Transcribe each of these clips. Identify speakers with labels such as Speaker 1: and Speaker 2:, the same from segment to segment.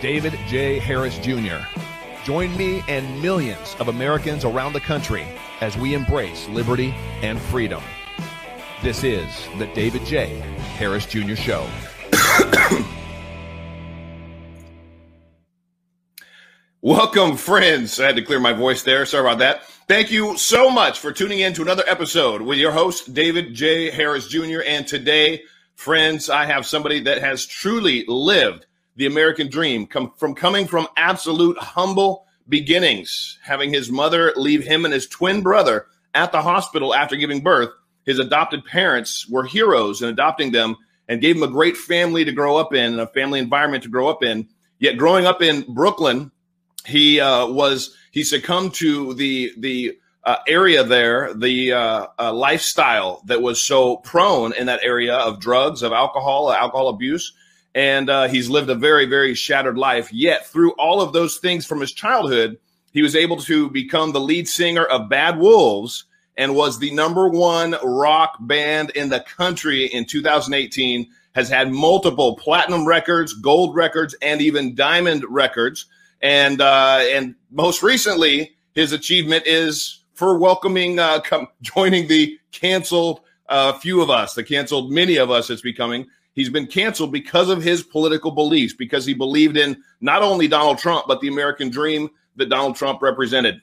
Speaker 1: David J. Harris Jr. Join me and millions of Americans around the country as we embrace liberty and freedom. This is the David J. Harris Jr. Show.
Speaker 2: Welcome, friends. I had to clear my voice there. Sorry about that. Thank you so much for tuning in to another episode with your host, David J. Harris Jr. And today, friends, I have somebody that has truly lived the American dream come from coming from absolute humble beginnings, having his mother leave him and his twin brother at the hospital after giving birth. His adopted parents were heroes in adopting them and gave him a great family to grow up in, a family environment to grow up in. Yet growing up in Brooklyn, he uh, was he succumbed to the the uh, area there, the uh, uh, lifestyle that was so prone in that area of drugs, of alcohol, alcohol abuse, and uh, he's lived a very very shattered life. Yet through all of those things from his childhood, he was able to become the lead singer of Bad Wolves and was the number one rock band in the country in 2018. Has had multiple platinum records, gold records, and even diamond records and uh, and most recently, his achievement is for welcoming, uh, come, joining the canceled uh, few of us, the canceled many of us. It's becoming. He's been canceled because of his political beliefs, because he believed in not only Donald Trump but the American dream that Donald Trump represented.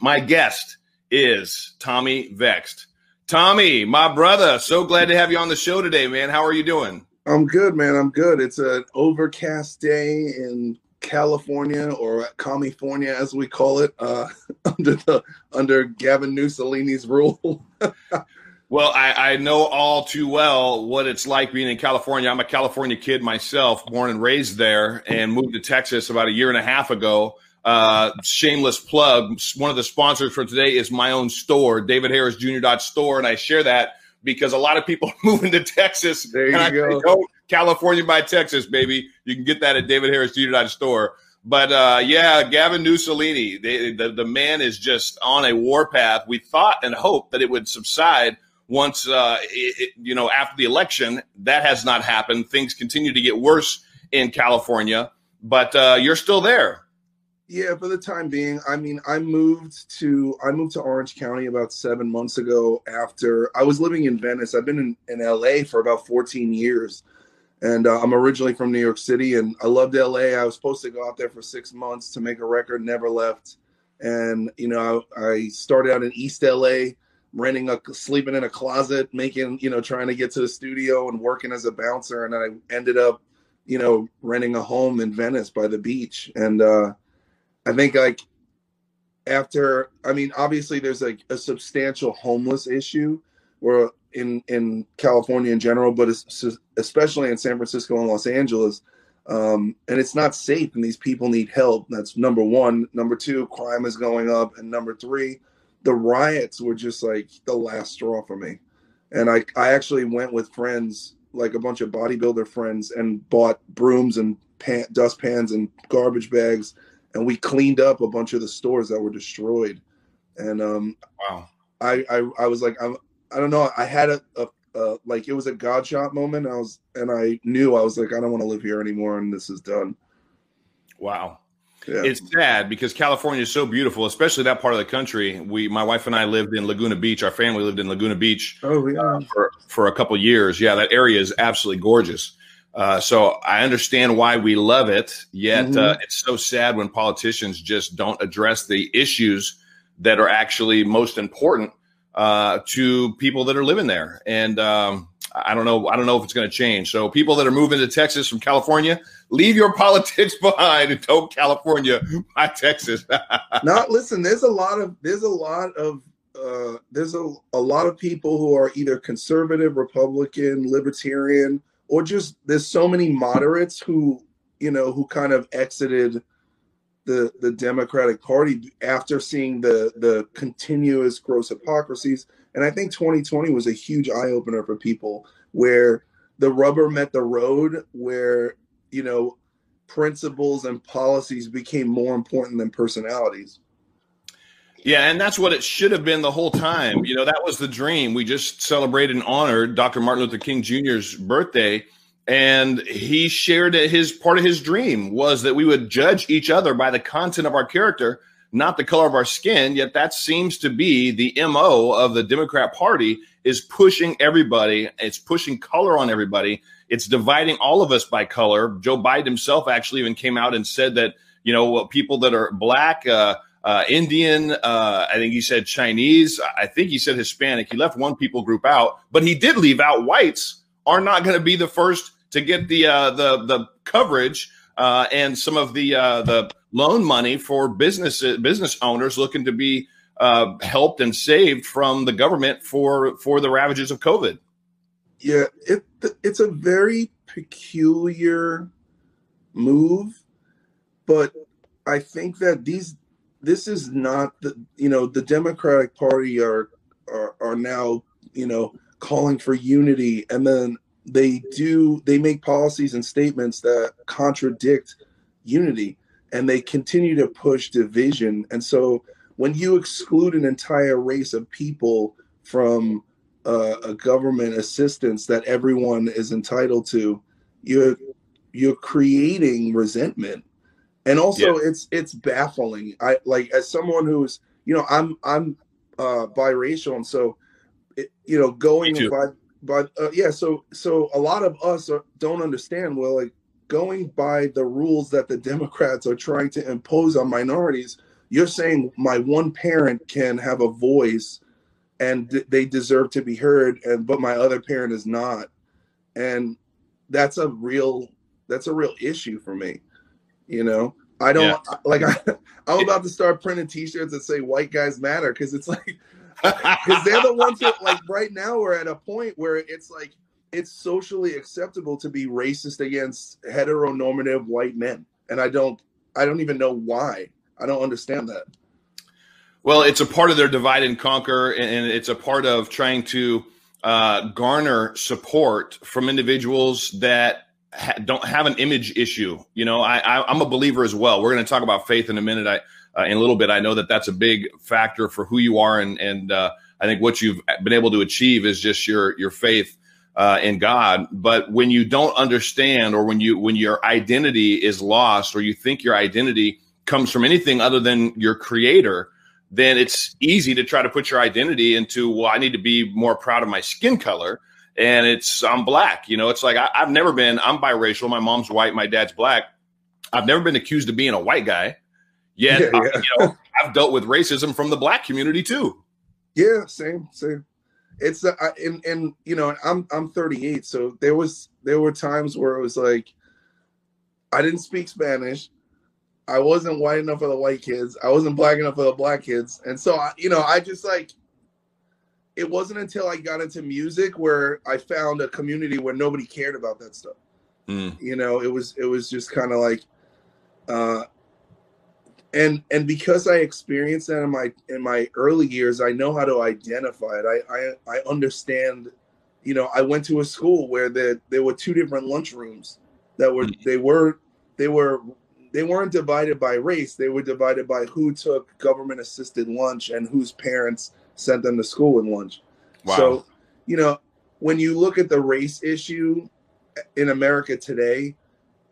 Speaker 2: My guest is Tommy Vext. Tommy, my brother, so glad to have you on the show today, man. How are you doing?
Speaker 3: I'm good, man. I'm good. It's an overcast day in California or California as we call it uh, under the under Gavin Mussolini's rule.
Speaker 2: well, I, I know all too well what it's like being in California. I'm a California kid myself, born and raised there, and moved to Texas about a year and a half ago. Uh, shameless plug. One of the sponsors for today is my own store, David Harris Jr. store, and I share that because a lot of people moving to Texas.
Speaker 3: There you go.
Speaker 2: Don't California by Texas, baby. You can get that at David Harris Jr. store. But uh, yeah, Gavin Mussolini, they, the the man is just on a warpath. We thought and hoped that it would subside once, uh, it, you know, after the election. That has not happened. Things continue to get worse in California, but uh, you're still there.
Speaker 3: Yeah, for the time being. I mean, I moved to I moved to Orange County about seven months ago. After I was living in Venice, I've been in, in LA for about 14 years and uh, I'm originally from New York City, and I loved LA. I was supposed to go out there for six months to make a record, never left. And you know, I, I started out in East LA, renting a sleeping in a closet, making you know, trying to get to the studio and working as a bouncer, and I ended up, you know, renting a home in Venice by the beach. And uh, I think like after, I mean, obviously there's like a substantial homeless issue where in in California in general, but especially in San Francisco and Los Angeles. Um, and it's not safe, and these people need help. That's number one. Number two, crime is going up, and number three, the riots were just like the last straw for me. And I I actually went with friends, like a bunch of bodybuilder friends, and bought brooms and pan, dustpans and garbage bags, and we cleaned up a bunch of the stores that were destroyed. And um,
Speaker 2: wow.
Speaker 3: I, I, I was like, I'm, I don't know. I had a, a, a like it was a god shot moment. I was and I knew I was like I don't want to live here anymore, and this is done.
Speaker 2: Wow. Yeah. It's sad because California is so beautiful, especially that part of the country. We, my wife and I, lived in Laguna Beach. Our family lived in Laguna Beach.
Speaker 3: Oh yeah, uh,
Speaker 2: for for a couple years. Yeah, that area is absolutely gorgeous. Uh, so I understand why we love it. Yet mm-hmm. uh, it's so sad when politicians just don't address the issues that are actually most important uh, to people that are living there. And um, I don't know. I don't know if it's going to change. So people that are moving to Texas from California, leave your politics behind and don't California by Texas.
Speaker 3: Not listen. There's a lot of there's a lot of uh, there's a, a lot of people who are either conservative, Republican, libertarian, or just there's so many moderates who you know who kind of exited the the Democratic Party after seeing the the continuous gross hypocrisies. And I think 2020 was a huge eye opener for people where the rubber met the road, where you know principles and policies became more important than personalities.
Speaker 2: Yeah, and that's what it should have been the whole time. You know, that was the dream. We just celebrated and honored Dr. Martin Luther King Jr.'s birthday and he shared that his part of his dream was that we would judge each other by the content of our character, not the color of our skin. Yet that seems to be the mo of the Democrat Party is pushing everybody. It's pushing color on everybody. It's dividing all of us by color. Joe Biden himself actually even came out and said that you know people that are black. Uh, uh, Indian, uh, I think he said Chinese, I think he said Hispanic. He left one people group out, but he did leave out whites are not going to be the first to get the uh, the the coverage uh, and some of the uh, the loan money for business business owners looking to be uh, helped and saved from the government for for the ravages of COVID.
Speaker 3: Yeah, it it's a very peculiar move, but I think that these this is not the you know the Democratic Party are are, are now you know calling for unity and then they do they make policies and statements that contradict unity and they continue to push division. And so when you exclude an entire race of people from uh, a government assistance that everyone is entitled to you're you're creating resentment. And also yeah. it's it's baffling. I like as someone who's you know i'm i'm uh biracial. And so it, you know going by but uh, yeah so so a lot of us are, don't understand well like going by the rules that the democrats are trying to impose on minorities you're saying my one parent can have a voice and th- they deserve to be heard and but my other parent is not. And that's a real that's a real issue for me you know? I don't yeah. like I, i'm about to start printing t-shirts that say white guys matter because it's like because they're the ones that like right now we're at a point where it's like it's socially acceptable to be racist against heteronormative white men. And i don't i don't even know why. I don't understand that.
Speaker 2: Well it's a part of their divide and conquer and it's a part of trying to uh, garner support from individuals that ha- don't have an image issue. You know I, i'm a believer as well. We're going to talk about faith in a minute. I uh, in a little bit. I know that that's a big factor for who you are, and and uh, I think what you've been able to achieve is just your your faith uh, in God. But when you don't understand, or when you when your identity is lost, or you think your identity comes from anything other than your Creator, then it's easy to try to put your identity into. Well, I need to be more proud of my skin color. And it's I'm black, you know. It's like I, I've never been. I'm biracial. My mom's white. My dad's black. I've never been accused of being a white guy. Yet, yeah, yeah. you know, I've dealt with racism from the black community too.
Speaker 3: Yeah, same, same. It's uh, and and you know, I'm I'm 38, so there was there were times where it was like, I didn't speak Spanish. I wasn't white enough for the white kids. I wasn't black enough for the black kids, and so I, you know, I just like. It wasn't until I got into music where I found a community where nobody cared about that stuff. Mm. You know, it was it was just kind of like, uh, and and because I experienced that in my in my early years, I know how to identify it. I I, I understand. You know, I went to a school where there there were two different lunchrooms that were mm-hmm. they were they were they weren't divided by race. They were divided by who took government assisted lunch and whose parents sent them to school with lunch. Wow. So, you know, when you look at the race issue in America today,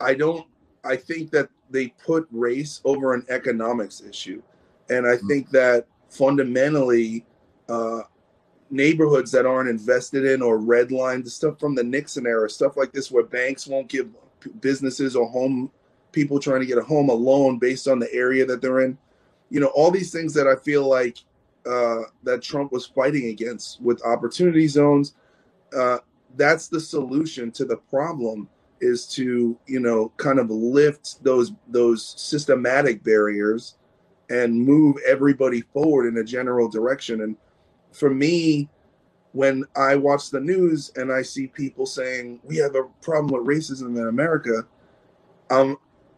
Speaker 3: I don't I think that they put race over an economics issue, and I think that fundamentally, uh, neighborhoods that aren't invested in or redlined, the stuff from the Nixon era, stuff like this, where banks won't give businesses or home people trying to get a home a loan based on the area that they're in. You know, all these things that I feel like uh, that Trump was fighting against with opportunity zones. Uh, that's the solution to the problem is to you know kind of lift those those systematic barriers and move everybody forward in a general direction. And for me when i watch the news and i see people saying we have a problem with racism in america um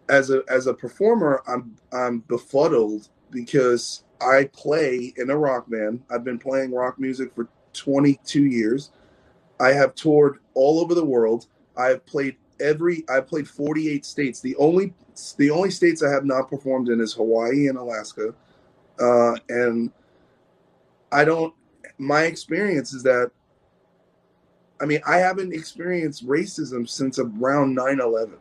Speaker 3: as a as a performer i'm i'm befuddled because i play in a rock band. I've been playing rock music for 22 years. I have toured all over the world. I have played every I played 48 states. The only the only states I have not performed in is Hawaii and Alaska. Uh, and I don't my experience is that I mean, I haven't experienced racism since around 9 11.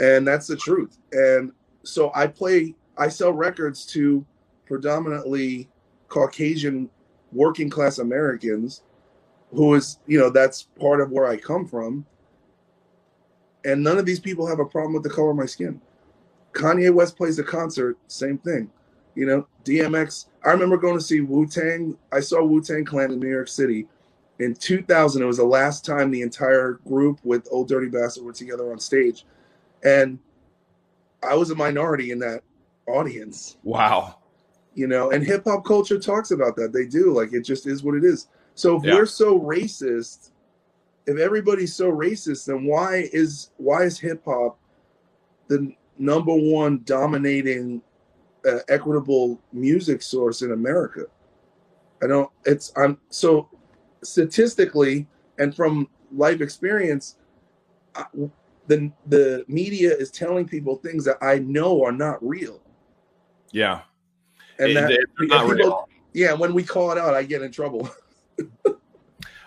Speaker 3: And that's the truth. And so I play, I sell records to predominantly Caucasian working class Americans who is, you know, that's part of where I come from. And none of these people have a problem with the color of my skin. Kanye West plays a concert, same thing. You know, DMX. I remember going to see Wu Tang. I saw Wu Tang Clan in New York City in 2000. It was the last time the entire group with Old Dirty Bastard were together on stage. And I was a minority in that audience.
Speaker 2: Wow.
Speaker 3: You know, and hip hop culture talks about that. They do. Like it just is what it is. So if
Speaker 2: Yeah.
Speaker 3: we're so racist, if everybody's so racist, then why is why is hip hop the number one dominating uh, equitable music source in America? I don't. It's I'm so statistically and from life experience, I, the the media is telling people things that I know are not real,
Speaker 2: Yeah.
Speaker 3: and that people-
Speaker 2: real.
Speaker 3: yeah, when we call it out, I get in trouble.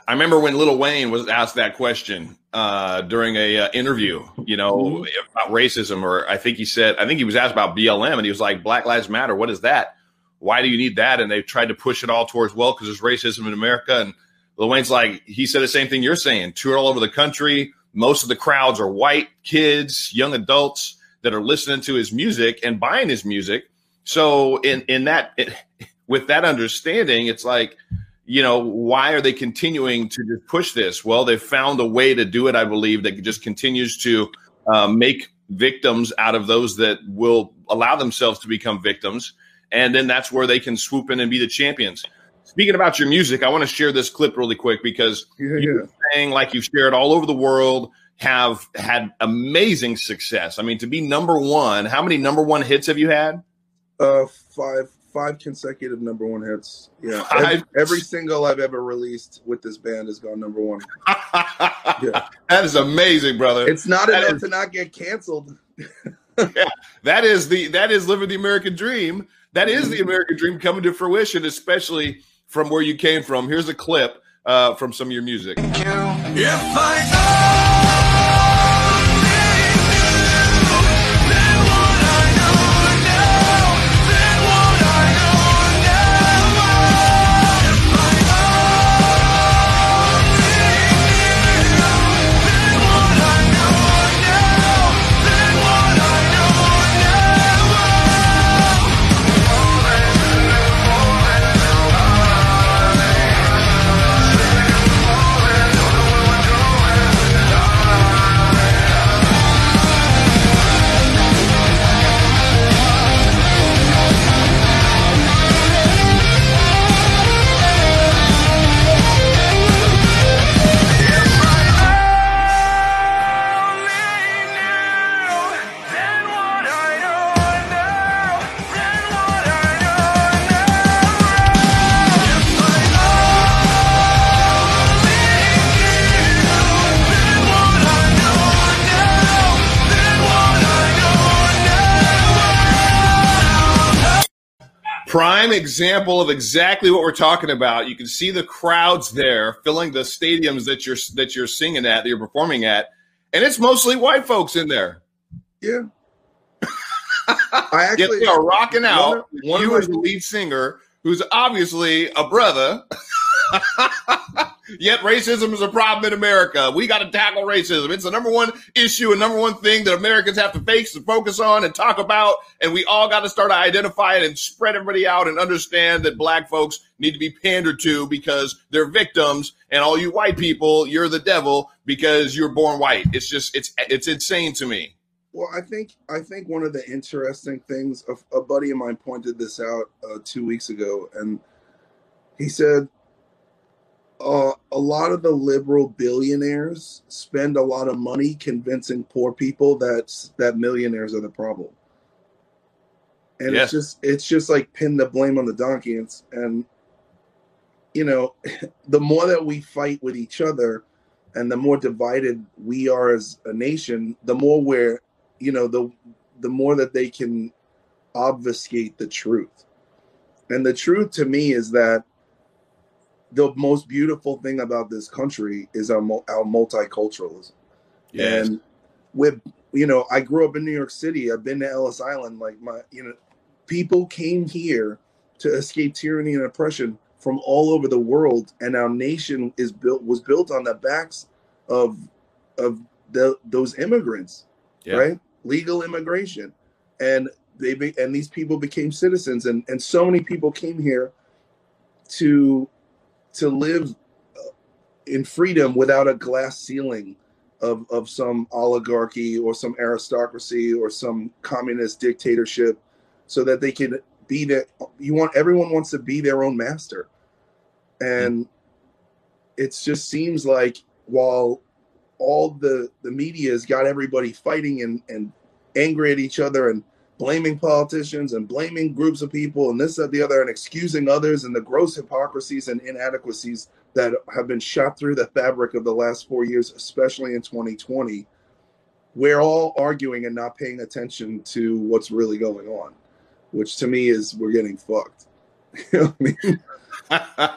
Speaker 2: I remember when Lil Wayne was asked that question uh, during a uh, interview, you know,
Speaker 3: Mhm.
Speaker 2: about racism, or I think he said, I think he was asked about BLM, and he was like, "Black Lives Matter. What is that? Why do you need that?" And they tried to push it all towards, well, because there's racism in America. And Lil Wayne's like, he said the same thing you're saying. Tour all over the country. Most of the crowds are white kids, young adults that are listening to his music and buying his music. So in in that, with that understanding, it's like you know, why are they continuing to just push this? Well, they've found a way to do it, I believe, that just continues to uh, make victims out of those that will allow themselves to become victims. And then that's where they can swoop in and be the champions. Speaking about your music, I want to share this clip really quick because
Speaker 3: Yeah,
Speaker 2: you're saying, like you've shared all over the world, have had amazing success. I mean, to be number one, how many number one hits have you had?
Speaker 3: Uh, five five consecutive number one hits. Yeah,
Speaker 2: Five.
Speaker 3: every, every single I've ever released with this band has gone number one. Yeah.
Speaker 2: That is amazing, brother.
Speaker 3: It's not
Speaker 2: That
Speaker 3: enough
Speaker 2: is-
Speaker 3: to not get canceled.
Speaker 2: yeah, that is the that is living the American dream. That is the American dream coming to fruition, especially from where you came from. Here's a clip uh, from some of your music. Prime example of exactly what we're talking about. You can see the crowds there filling the stadiums that you're that you're singing at, that you're performing at, and it's mostly white folks in there.
Speaker 3: Yeah. I actually
Speaker 2: are rocking
Speaker 3: one
Speaker 2: out.
Speaker 3: of- one of
Speaker 2: you
Speaker 3: my-
Speaker 2: as the lead singer, who's obviously a brother. Yet racism is a problem in America. We got to tackle racism. It's the number one issue and number one thing that Americans have to face and focus on and talk about. And we all got to start to identify it and spread everybody out and understand that black folks need to be pandered to because they're victims. And all you white people, you're the devil because you're born white. It's just, it's, it's insane to me.
Speaker 3: Well, I think I think one of the interesting things a, a buddy of mine pointed this out uh, two weeks ago, and he said uh, a lot of the liberal billionaires spend a lot of money convincing poor people that that millionaires are the problem, and
Speaker 2: Yes.
Speaker 3: it's just it's just like pin the blame on the donkey, and, and you know, the more that we fight with each other, and the more divided we are as a nation, the more we're you know the the more that they can obfuscate the truth. And the truth to me is that the most beautiful thing about this country is our, our multiculturalism. Yes. And with you know, I grew up in New York City. I've been to Ellis Island. Like my, you know, people came here to escape tyranny and oppression from all over the world, and our nation is built was built on the backs of of the, those immigrants, yeah. right? Legal immigration, and they be, and these people became citizens, and and so many people came here to to live uh, in freedom without a glass ceiling of of some oligarchy or some aristocracy or some communist dictatorship so that they can be that you want everyone wants to be their own master. And it just seems like while all the the media has got everybody fighting and and angry at each other and blaming politicians and blaming groups of people and this that the other and excusing others and the gross hypocrisies and inadequacies that have been shot through the fabric of the last four years especially in 2020 we're all arguing and not paying attention to what's really going on which to me is we're getting fucked you know I mean?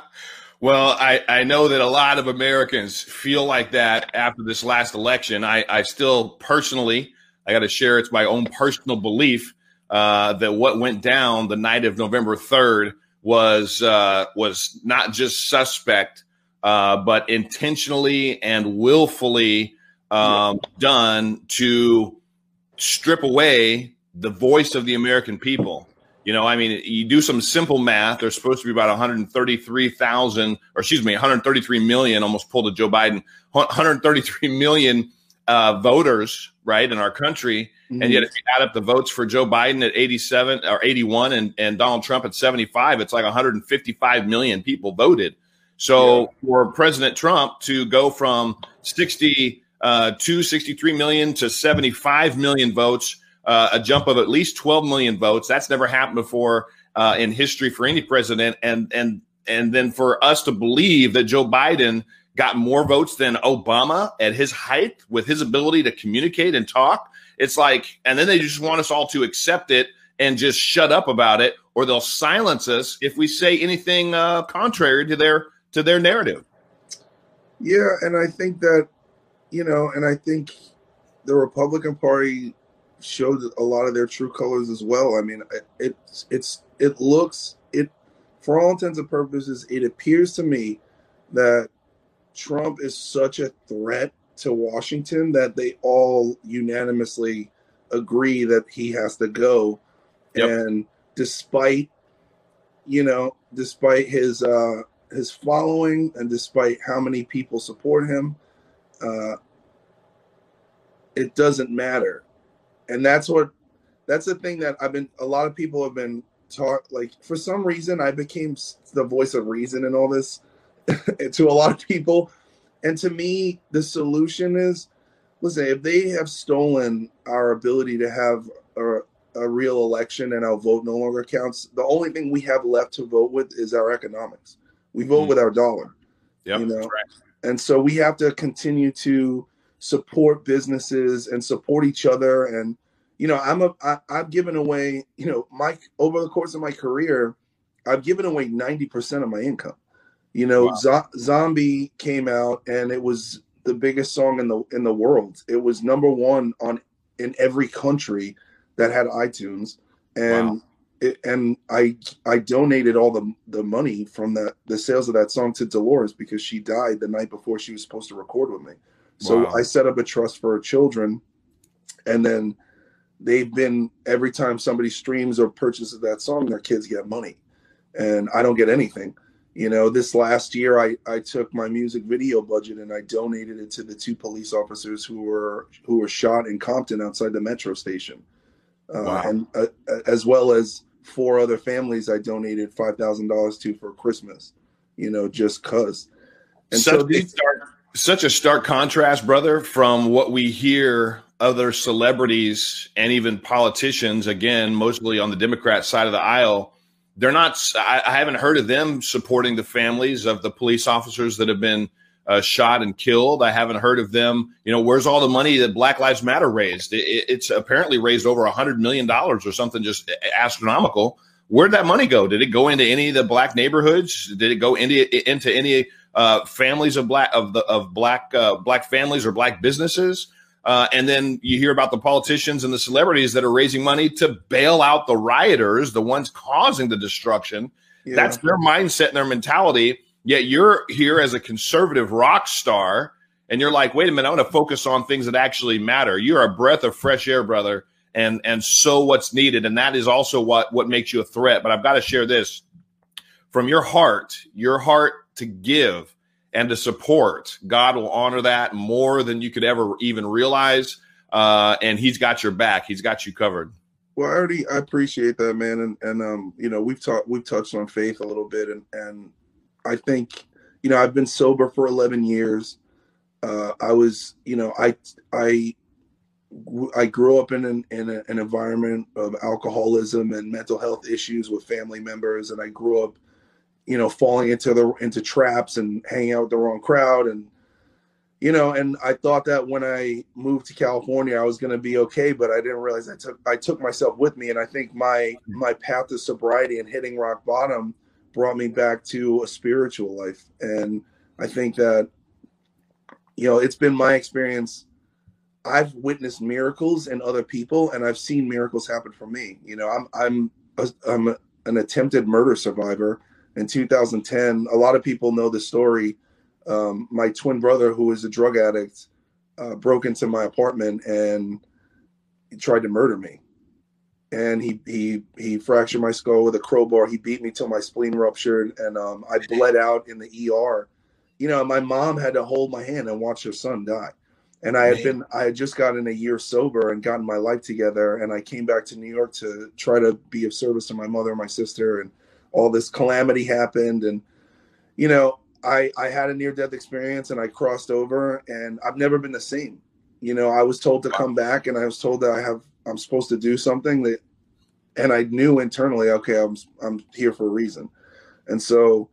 Speaker 2: well, I, I know that a lot of Americans feel like that after this last election. I, I still personally, I got to share it's my own personal belief uh, that what went down the night of November 3rd was uh, was not just suspect, uh, but intentionally and willfully um, done to strip away the voice of the American people. You know, I mean, you do some simple math. There's supposed to be about 133,000, or excuse me, 133 million, almost pulled a Joe Biden, 133 million uh, voters, right, in our country. Mm-hmm. And yet, if you add up the votes for Joe Biden at 87 or 81 and, and Donald Trump at 75, it's like 155 million people voted. So yeah. for President Trump to go from 60 uh, to 63 million to 75 million votes uh, a jump of at least 12 million votes. That's never happened before uh, in history for any president. And and and then for us to believe that Joe Biden got more votes than Obama at his height with his ability to communicate and talk, it's like, and then they just want us all to accept it and just shut up about it, or they'll silence us if we say anything uh, contrary to their to their narrative.
Speaker 3: Yeah, and I think that you know, and I think the Republican Party showed a lot of their true colors as well. I mean, it it's it looks it for all intents and purposes, it appears to me that Trump is such a threat to Washington that they all unanimously agree that he has to go. Yep. And despite you know, despite his uh his following and despite how many people support him, uh it doesn't matter and that's what that's the thing that I've been. A lot of people have been taught. Like for some reason, I became the voice of reason in all this to a lot of people. And to me, the solution is, listen, if they have stolen our ability to have a, a real election and our vote no longer counts, the only thing we have left to vote with is our economics. We vote mm with our dollar.
Speaker 2: Yep,
Speaker 3: you know, right. and so we have to continue to support businesses and support each other and you know i'm a I, i've given away you know my over the course of my career i've given away 90% of my income you know wow. Zo- zombie came out and it was the biggest song in the in the world it was number one on in every country that had itunes and wow. it, and i i donated all the the money from the the sales of that song to dolores because she died the night before she was supposed to record with me so wow. I set up a trust for her children, and then they've been every time somebody streams or purchases that song, their kids get money, and I don't get anything. You know, this last year I I took my music video budget and I donated it to the two police officers who were who were shot in Compton outside the metro station, uh, wow. and uh, as well as four other families I donated five thousand dollars to for Christmas. You know, just cause.
Speaker 2: And Such so these, such a stark contrast, brother, from what we hear other celebrities and even politicians, again, mostly on the Democrat side of the aisle. They're not, I, I haven't heard of them supporting the families of the police officers that have been uh, shot and killed. I haven't heard of them. You know, where's all the money that Black Lives Matter raised? It, it's apparently raised over a $100 million or something just astronomical where'd that money go? Did it go into any of the black neighborhoods? Did it go into into any uh, families of black of the of black uh, black families or black businesses? Uh, and then you hear about the politicians and the celebrities that are raising money to bail out the rioters, the ones causing the destruction. Yeah. That's their mindset and their mentality. Yet you're here as a conservative rock star, and you're like, wait a minute, I want to focus on things that actually matter. You're a breath of fresh air, brother and and so what's needed and that is also what what makes you a threat but i've got to share this from your heart your heart to give and to support. God will honor that more than you could ever even realize. Uh, and he's got your back. He's got you covered.
Speaker 3: Well i already i appreciate that man. And and um you know we've talked we've touched on faith a little bit. And and i think you know i've been sober for 11 years. Uh i was you know i i I grew up in an, in a, an environment of alcoholism and mental health issues with family members, and I grew up, you know, falling into the into traps and hanging out with the wrong crowd, and you know, and I thought that when I moved to California, I was going to be okay, but I didn't realize I took I took myself with me, and I think my my path to sobriety and hitting rock bottom brought me back to a spiritual life, and I think that, you know, it's been my experience I've witnessed miracles in other people, and I've seen miracles happen for me. You know, I'm I'm a, I'm an attempted murder survivor. In 2010, a lot of people know the story. Um, my twin brother, who is a drug addict, uh, broke into my apartment and tried to murder me. And he he he fractured my skull with a crowbar. He beat me till my spleen ruptured, and um, I bled out in the ER. You know, my mom had to hold my hand and watch her son die and I had been I had just gotten a year sober and gotten my life together and I came back to New York to try to be of service to my mother and my sister and all this calamity happened and you know I I had a near death experience and I crossed over and I've never been the same. You know, I was told to come back and I was told that I have I'm supposed to do something that and I knew internally okay, I'm I'm here for a reason. And so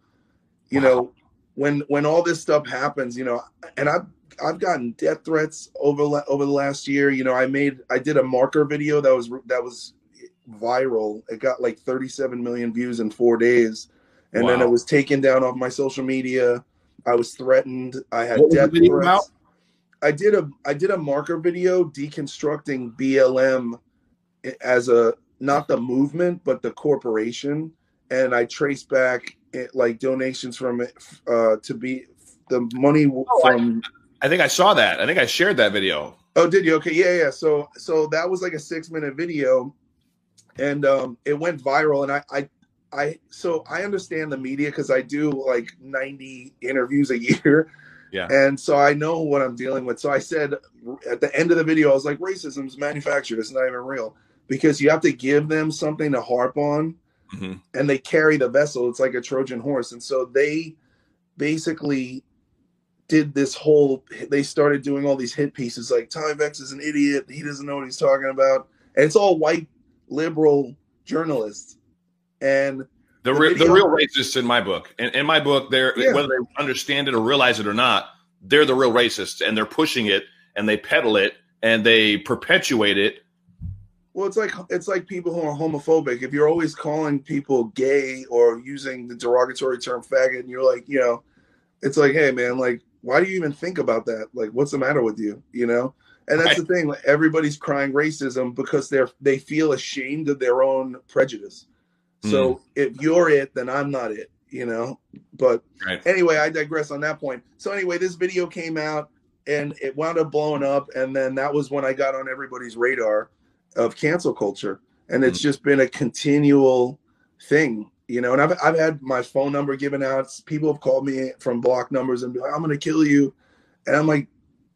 Speaker 3: you know when when all this stuff happens, you know, and i've I've gotten death threats over over the last year. You know, I made I did a marker video that was that was viral. It got like 37 million views in four days, and wow. then it was taken down off my social media. I was threatened. I had what death threats. About? I did a I did a marker video deconstructing BLM as a not the movement but the corporation, and I traced back eh, like donations from it uh, to be the money oh, from. I-
Speaker 2: I think I saw that. I think I shared that video.
Speaker 3: Oh, did you? Okay, yeah, yeah. So, so that was like a six minute video, and um, it went viral. And I, I, I, so I understand the media because I do like ninety interviews a year.
Speaker 2: Yeah.
Speaker 3: And so I know what I'm dealing with. So I said at the end of the video, I was like, racism is manufactured. It's not even real because you have to give them something to harp on, mm-hmm. and they carry the vessel. It's like a Trojan horse, and so they basically did this whole they started doing all these hit pieces like Tyvek is an idiot, he doesn't know what he's talking about. And it's all white liberal journalists. And
Speaker 2: the, the, re- the real racists in my book. In, in my book, they're yeah. whether they understand it or realize it or not, they're the real racists and they're pushing it and they peddle it and they perpetuate it.
Speaker 3: Well, it's like it's like people who are homophobic. If you're always calling people gay or using the derogatory term faggot, and you're like, you know, it's like, hey man, like why do you even think about that? Like, what's the matter with you? You know? And that's right. the thing. Like, everybody's crying racism because they're they feel ashamed of their own prejudice. So mm. if you're it, then I'm not it. You know. But right. anyway, I digress on that point. So anyway, this video came out and it wound up blowing up, and then that was when I got on everybody's radar of cancel culture, and it's mm. just been a continual thing you know, and I've, I've had my phone number given out. People have called me from block numbers and be like, I'm going to kill you. And I'm like,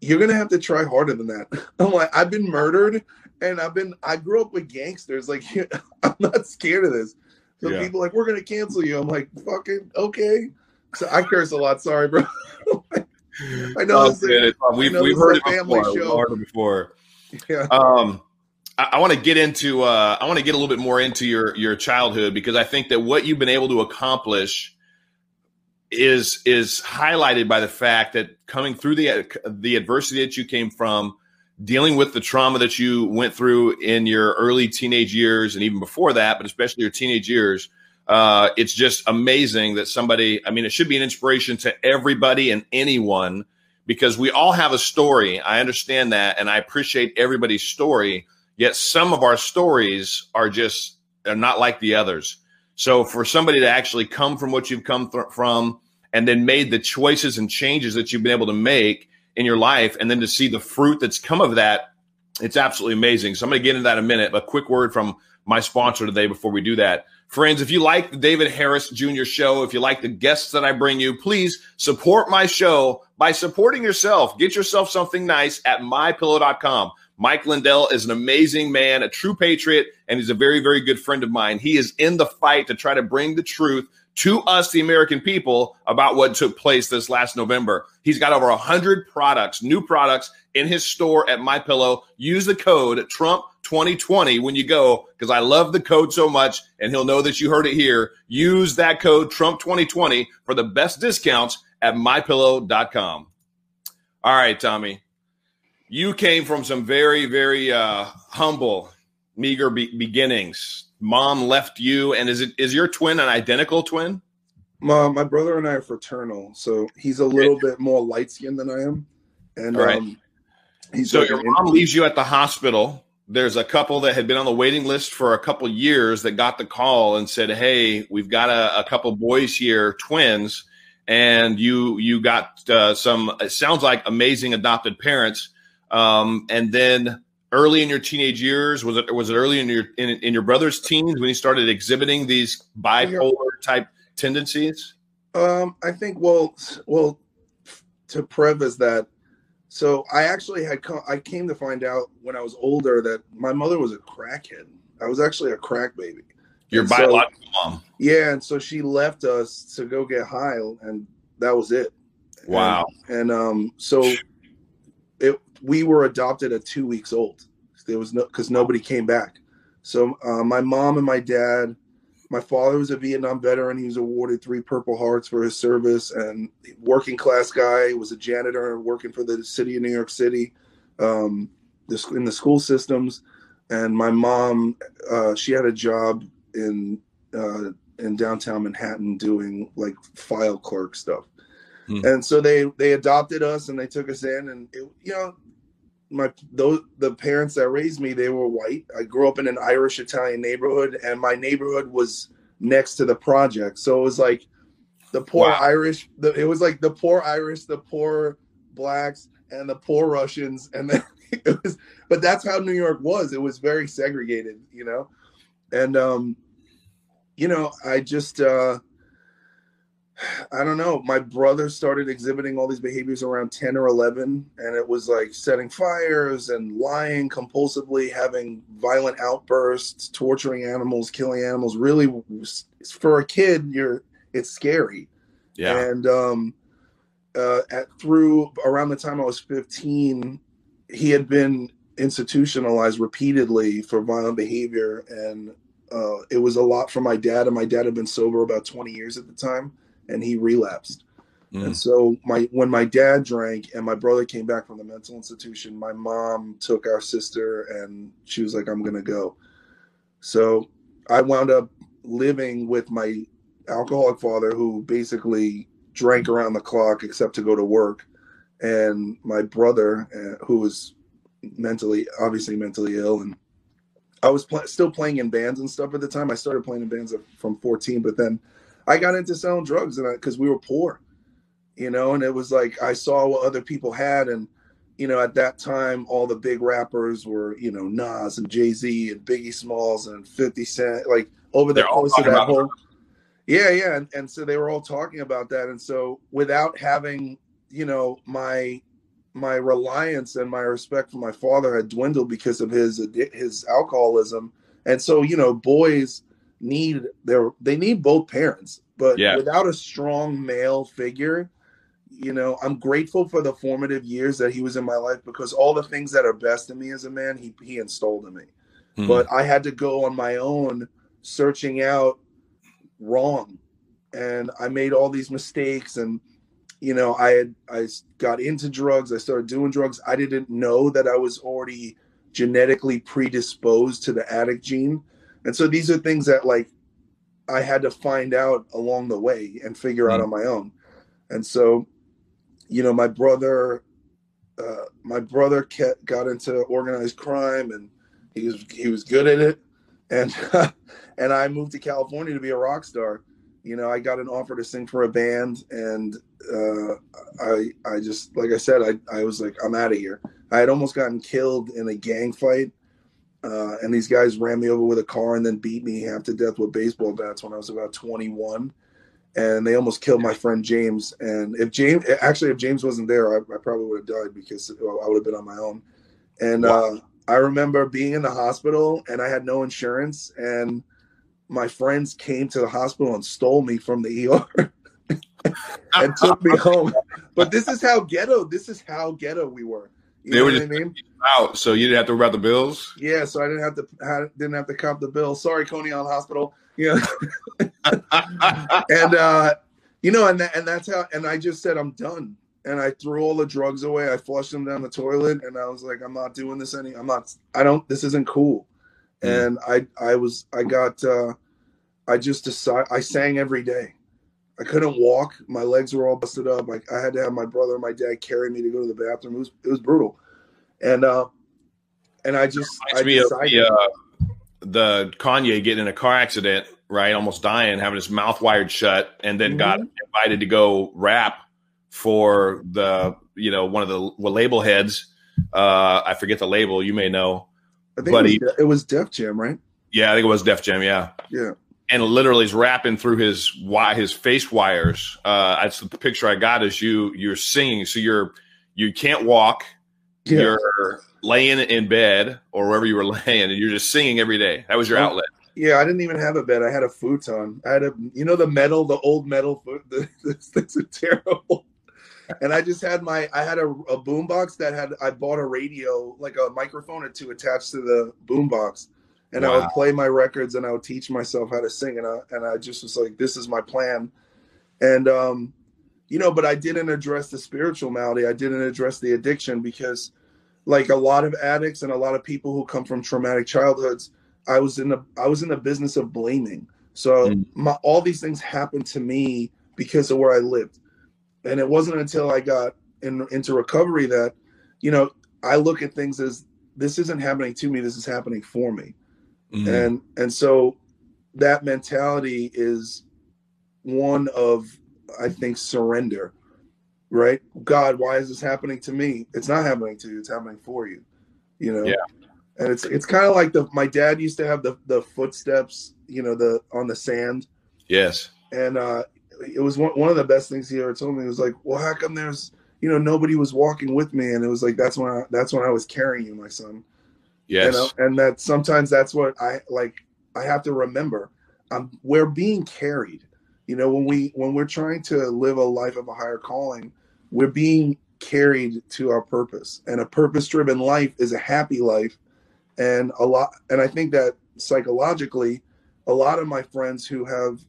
Speaker 3: you're going to have to try harder than that. I'm like, I've been murdered and I've been, I grew up with gangsters. Like, I'm not scared of this. So yeah. people like, we're going to cancel you. I'm like, fucking, okay. So I curse a lot. Sorry, bro. I know, oh,
Speaker 2: a, we've, I know we've heard it before. Show. We've heard it before. Yeah. Um, I, I want to get into uh, I want to get a little bit more into your your childhood because I think that what you've been able to accomplish is is highlighted by the fact that coming through the the adversity that you came from, dealing with the trauma that you went through in your early teenage years and even before that, but especially your teenage years. Uh, it's just amazing that somebody, I mean, it should be an inspiration to everybody and anyone because we all have a story. I understand that and I appreciate everybody's story. Yet some of our stories are just they're not like the others. So for somebody to actually come from what you've come th- from and then made the choices and changes that you've been able to make in your life and then to see the fruit that's come of that, it's absolutely amazing. So I'm going to get into that in a minute. A quick word from my sponsor today before we do that. Friends, if you like the David Harris Jr. show, if you like the guests that I bring you, please support my show by supporting yourself. Get yourself something nice at mypillow.com. Mike Lindell is an amazing man, a true patriot, and he's a very, very good friend of mine. He is in the fight to try to bring the truth to us, the American people, about what took place this last November. He's got over 100 products, new products in his store at My Pillow. Use the code Trump 2020 when you go because I love the code so much and he'll know that you heard it here. Use that code Trump 2020 for the best discounts at mypillow.com. All right, Tommy. You came from some very, very uh, humble, meager be- beginnings. Mom left you, and is it is your twin an identical twin?
Speaker 3: My, my brother and I are fraternal, so he's a little bit more light skinned than I am. And
Speaker 2: right.
Speaker 3: um, he's
Speaker 2: So your mom
Speaker 3: in-
Speaker 2: leaves you at the hospital. There's a couple that had been on the waiting list for a couple years that got the call and said, "Hey, we've got a, a couple boys here, twins, and you you got uh, some. It sounds like amazing adopted parents." Um, and then early in your teenage years, was it was it early in your in, in your brother's teens when he started exhibiting these bipolar type tendencies?
Speaker 3: Um, I think well, well, to preface that, so I actually had come, I came to find out when I was older that my mother was a crackhead. I was actually a crack baby.
Speaker 2: Your
Speaker 3: And so-
Speaker 2: biological mom.
Speaker 3: Yeah, and so she left us to go get high, and that was it.
Speaker 2: Wow.
Speaker 3: And, and um, so we were adopted at two weeks old. There was no because nobody came back. So uh, my mom and my dad, my father was a Vietnam veteran. He was awarded three Purple Hearts for his service, and working class guy. He was a janitor working for the city of New York City, um, this in the school systems. And my mom, uh, she had a job in uh, in downtown Manhattan doing like file clerk stuff.
Speaker 2: Hmm.
Speaker 3: And so they they adopted us and they took us in and it, you know my those the parents that raised me they were white. I grew up in an Irish Italian neighborhood and my neighborhood was next to the project. So it was like the poor
Speaker 2: Wow.
Speaker 3: Irish the, it was like the poor Irish, the poor blacks and the poor Russians and then it was but that's how New York was. It was very segregated, you know. And um you know, I just uh I don't know. My brother started exhibiting all these behaviors around 10 or 11, and it was like setting fires and lying compulsively, having violent outbursts, torturing animals, killing animals. Really, for a kid, you're it's scary.
Speaker 2: Yeah.
Speaker 3: And um, uh, at through around the time I was 15, he had been institutionalized repeatedly for violent behavior, and uh, it was a lot for my dad. And my dad had been sober about 20 years at the time, and he relapsed.
Speaker 2: Mm.
Speaker 3: And so my when my dad drank and my brother came back from the mental institution, my mom took our sister and she was like, "I'm gonna go." So I wound up living with my alcoholic father, who basically drank around the clock except to go to work, and my brother, uh, who was mentally, obviously mentally ill, and I was pl- still playing in bands and stuff at the time. I started playing in bands from 14, but then I got into selling drugs, and because we were poor, you know, and it was like I saw what other people had, and you know, at that time, all the big rappers were, you know, Nas and Jay Z and Biggie Smalls and 50 Cent, like over the
Speaker 2: They're all
Speaker 3: course of that
Speaker 2: about
Speaker 3: whole. Yeah, yeah, and, and so they were all talking about that, and so without having, you know, my my reliance and my respect for my father had dwindled because of his his alcoholism, and so you know, boys need their they need both parents, but
Speaker 2: Yeah.
Speaker 3: without a strong male figure, you know, I'm grateful for the formative years that he was in my life because all the things that are best in me as a man, he he installed in me.
Speaker 2: Mhm.
Speaker 3: But I had to go on my own, searching out wrong, and I made all these mistakes, and you know, I had I got into drugs. I started doing drugs. I didn't know that I was already genetically predisposed to the addict gene, and so these are things that like I had to find out along the way and figure mm-hmm. out mm. on my own. And so, you know, my brother, uh, my brother kept, got into organized crime, and he was he was good at it, and and I moved to California to be a rock star you know, I got an offer to sing for a band, and uh, I I just like I said, I I was like, I'm out of here. I had almost gotten killed in a gang fight, uh, and these guys ran me over with a car and then beat me half to death with baseball bats when I was about 21, and they almost killed my friend James. And if James actually if James wasn't there, I, I probably would have died because I would have been on my own. And wow. uh, I remember being in the hospital, and I had no insurance, and my friends came to the hospital and stole me from the ER and took me home. But this is how ghetto. This is how ghetto we were. You
Speaker 2: they were just I mean? Out, so you didn't have to worry about the bills.
Speaker 3: Yeah, so I didn't have to had, didn't have to cop the bill. Sorry, Coney Island Hospital. Yeah, and uh, you know, and that, and that's how. And I just said I'm done, and I threw all the drugs away. I flushed them down the toilet, and I was like, I'm not doing this any. I'm not. I don't. This isn't cool. Mm. And I I was I got. uh I just decided I sang every day. I couldn't walk. My legs were all busted up. Like I had to have my brother and my dad carry me to go to the bathroom. It was it was brutal, and uh, and I just I decided.
Speaker 2: The, uh, the Kanye getting in a car accident, right? Almost dying, having his mouth wired shut, and then mm-hmm. got invited to go rap for the you know one of the label heads. Uh, I forget the label. You may know.
Speaker 3: I think but it was, he, it was Def Jam, right?
Speaker 2: Yeah, I think it was Def Jam. Yeah.
Speaker 3: Yeah
Speaker 2: and literally is rapping through his why his face wires. Uh, that's the picture I got. Is you you're singing, so you're you can't walk. Yeah. You're laying in bed or wherever you were laying, and you're just singing every day. That was your outlet.
Speaker 3: Yeah, I didn't even have a bed. I had a futon. I had a, you know, the metal, the old metal foot. This things are terrible. And I just had my, I had a, a boombox that had, I bought a radio, like a microphone or two attached to the boombox and wow. I would play my records and I would teach myself how to sing and I, and I just was like this is my plan and um you know but I didn't address the spiritual malady I didn't address the addiction because like a lot of addicts and a lot of people who come from traumatic childhoods I was in the I was in the business of blaming so mm. my, all these things happened to me because of where I lived and it wasn't until I got in, into recovery that you know I look at things as this isn't happening to me this is happening for me Mm-hmm. And and so that mentality is one of I think surrender. Right? God, why is this happening to me? It's not happening to you, it's happening for you. You know?
Speaker 2: Yeah.
Speaker 3: And it's it's kind of like the my dad used to have the the footsteps, you know, the on the sand.
Speaker 2: Yes.
Speaker 3: And uh it was one, one of the best things he ever told me. It was like, well, how come there's you know nobody was walking with me? And it was like that's when I, that's when I was carrying you, my son.
Speaker 2: Yes.
Speaker 3: You know? And that sometimes that's what I like I have to remember. Um, we're being carried. You know, when we when we're trying to live a life of a higher calling, we're being carried to our purpose. And a purpose-driven life is a happy life. And a lot and I think that psychologically, a lot of my friends who have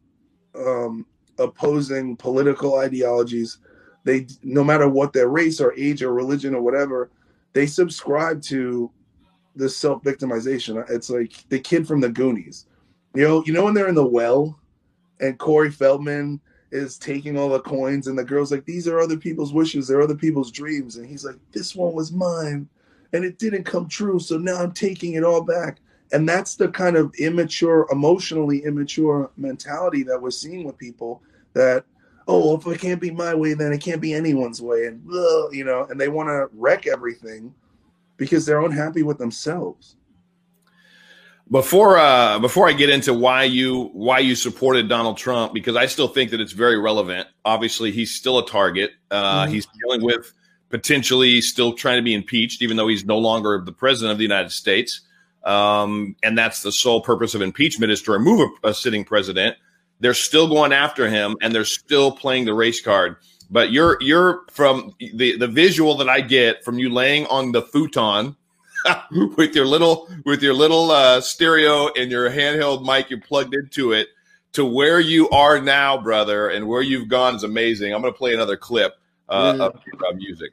Speaker 3: um, opposing political ideologies, they no matter what their race or age or religion or whatever, they subscribe to this self victimization. It's like the kid from the Goonies. You know, you know when they're in the well, and Corey Feldman is taking all the coins, and the girl's like, "These are other people's wishes. They're other people's dreams," and he's like, "This one was mine, and it didn't come true. So now I'm taking it all back." And that's the kind of immature, emotionally immature mentality that we're seeing with people. That oh, if it can't be my way, then it can't be anyone's way, and you know, and they want to wreck everything because they're unhappy with themselves.
Speaker 2: Before uh, before I get into why you why you supported Donald Trump, because I still think that it's very relevant. Obviously, he's still a target. Uh, mm-hmm. He's dealing with potentially still trying to be impeached, even though he's no longer the president of the United States. Um, and that's the sole purpose of impeachment is to remove a, a sitting president. They're still going after him, and they're still playing the race card. But you're you're from the the visual that I get from you laying on the futon with your little with your little uh, stereo and your handheld mic you plugged into it to where you are now, brother, and where you've gone is amazing. I'm going to play another clip. uh, of your uh, music.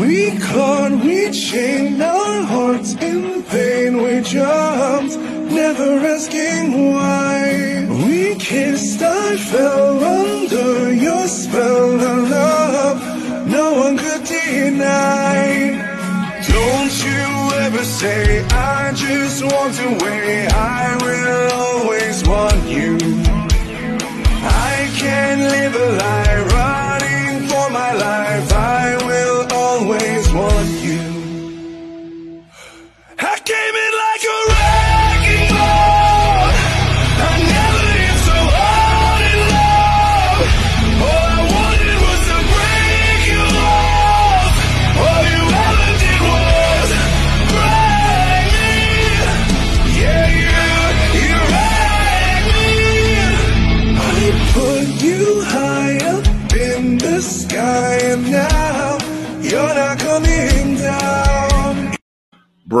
Speaker 4: We clawed, we chained our hearts in pain, we jumped, never asking why. We kissed, I fell under your spell of love, no one could deny. Don't you ever say, I just want to wait, I will always want you. I can't live a lie running for my life. Came in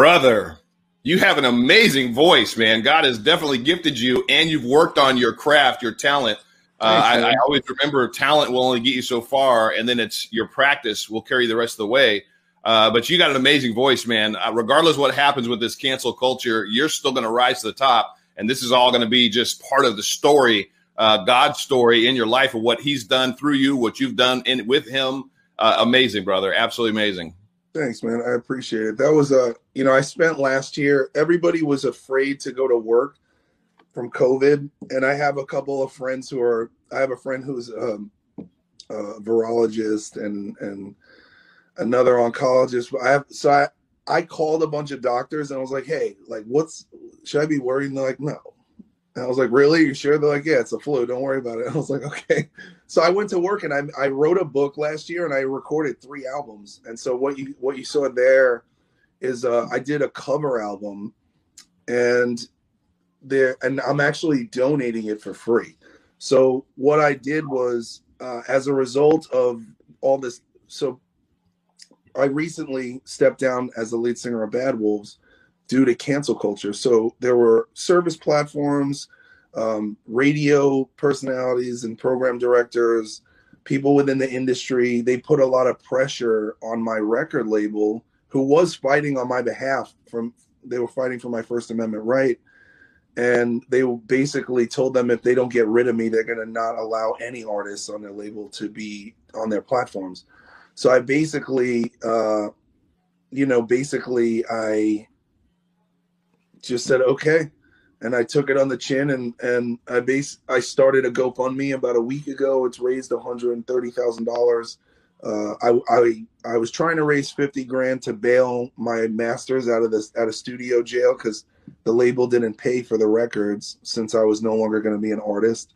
Speaker 2: Brother, you have an amazing voice, man. God has definitely gifted you, and you've worked on your craft, your talent. Uh,
Speaker 3: Thanks,
Speaker 2: I. I always remember talent will only get you so far, and then it's your practice will carry the rest of the way. Uh, but you got an amazing voice, man. Uh, regardless what happens with this cancel culture, you're still going to rise to the top, and this is all going to be just part of the story, uh, God's story in your life of what He's done through you, what you've done in with Him. Uh, amazing, brother. Absolutely amazing.
Speaker 3: Thanks, man. I appreciate it. That was a, you know, I spent last year, everybody was afraid to go to work from COVID. And I have a couple of friends who are, I have a friend who's um, a virologist and, and another oncologist. I have, so I, I called a bunch of doctors and I was like, hey, like, what's, should I be worried? And they're like, no. And I was like, really? You sure? They're like, yeah, it's a flu. Don't worry about it. I was like, okay. So I went to work and I, I wrote a book last year and I recorded three albums. And so what you what you saw there is uh, I did a cover album, and there and I'm actually donating it for free. So what I did was uh, as a result of all this. So I recently stepped down as the lead singer of Bad Wolves due to cancel culture. So there were service platforms um, radio personalities and program directors, people within the industry, they put a lot of pressure on my record label, who was fighting on my behalf. From they were fighting for my First Amendment right, and they basically told them if they don't get rid of me, they're going to not allow any artists on their label to be on their platforms. So I basically, uh, you know, basically I just said okay and I took it on the chin and and I base I started a GoFundMe about a week ago. It's raised one hundred and thirty thousand uh, dollars. I I I was trying to raise fifty grand to bail my masters out of this out of studio jail because the label didn't pay for the records since I was no longer going to be an artist.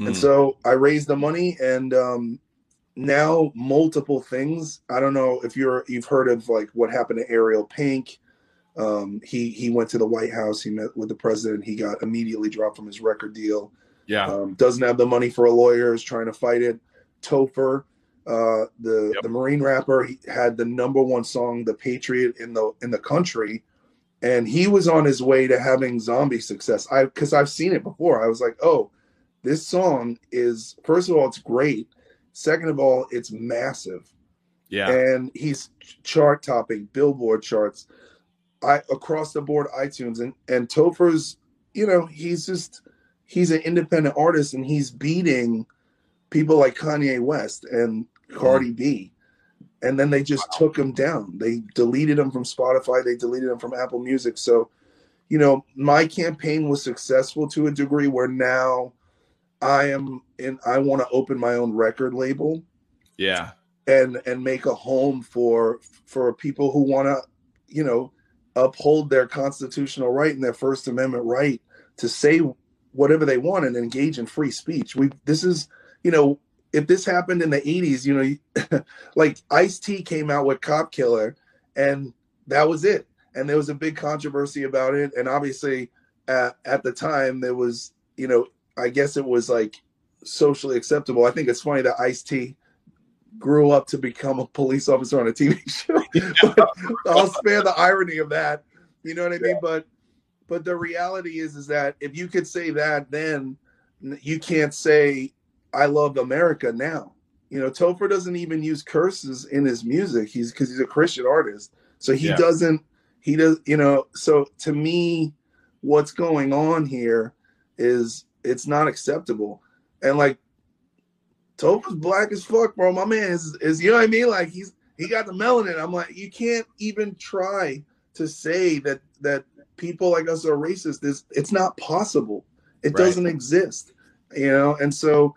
Speaker 2: Mm.
Speaker 3: And so I raised the money and um, now multiple things. I don't know if you're you've heard of like what happened to Ariel Pink. Um, he he went to the White House. He met with the president. He got immediately dropped from his record deal.
Speaker 2: yeah.
Speaker 3: Um, doesn't have the money for a lawyer. Is trying to fight it. Topher, uh, the
Speaker 2: Yep.
Speaker 3: the Marine rapper, he had the number one song, "The Patriot," in the in the country, and he was on his way to having zombie success. I because I've seen it before. I was like, oh, this song is first of all, it's great. Second of all, it's massive
Speaker 2: yeah.
Speaker 3: and he's chart topping billboard charts i across the board itunes and and topher's you know he's just he's an independent artist and he's beating people like kanye west and cardi b. And then they just took him down. They deleted him from spotify. They deleted him from apple music. So you know my campaign was successful to a degree where now i am in i want to open my own record label.
Speaker 2: Yeah.
Speaker 3: and and make a home for for people who want to you know uphold their constitutional right and their first amendment right to say whatever they want and engage in free speech. We this is you know if this happened in the 80s you know like ice t came out with cop killer and that was it. And there was a big controversy about it. And obviously at, at the time there was you know i guess it was like socially acceptable. I think it's funny that ice t grew up to become a police officer on a TV show. I'll spare the irony of that. You know what I mean? But but the reality is is that if you could say that then you can't say I love America now. You know, Topher doesn't even use curses in his music. He's because he's a Christian artist. So he
Speaker 2: Yeah.
Speaker 3: doesn't he does you know, so to me, what's going on here is it's not acceptable. And like Topher's black as fuck, bro. My man is is you know what I mean? Like he's he got the melanin. I'm like, you can't even try to say that that people like us are racist. This it's not possible. It
Speaker 2: Right.
Speaker 3: doesn't exist. You know, and so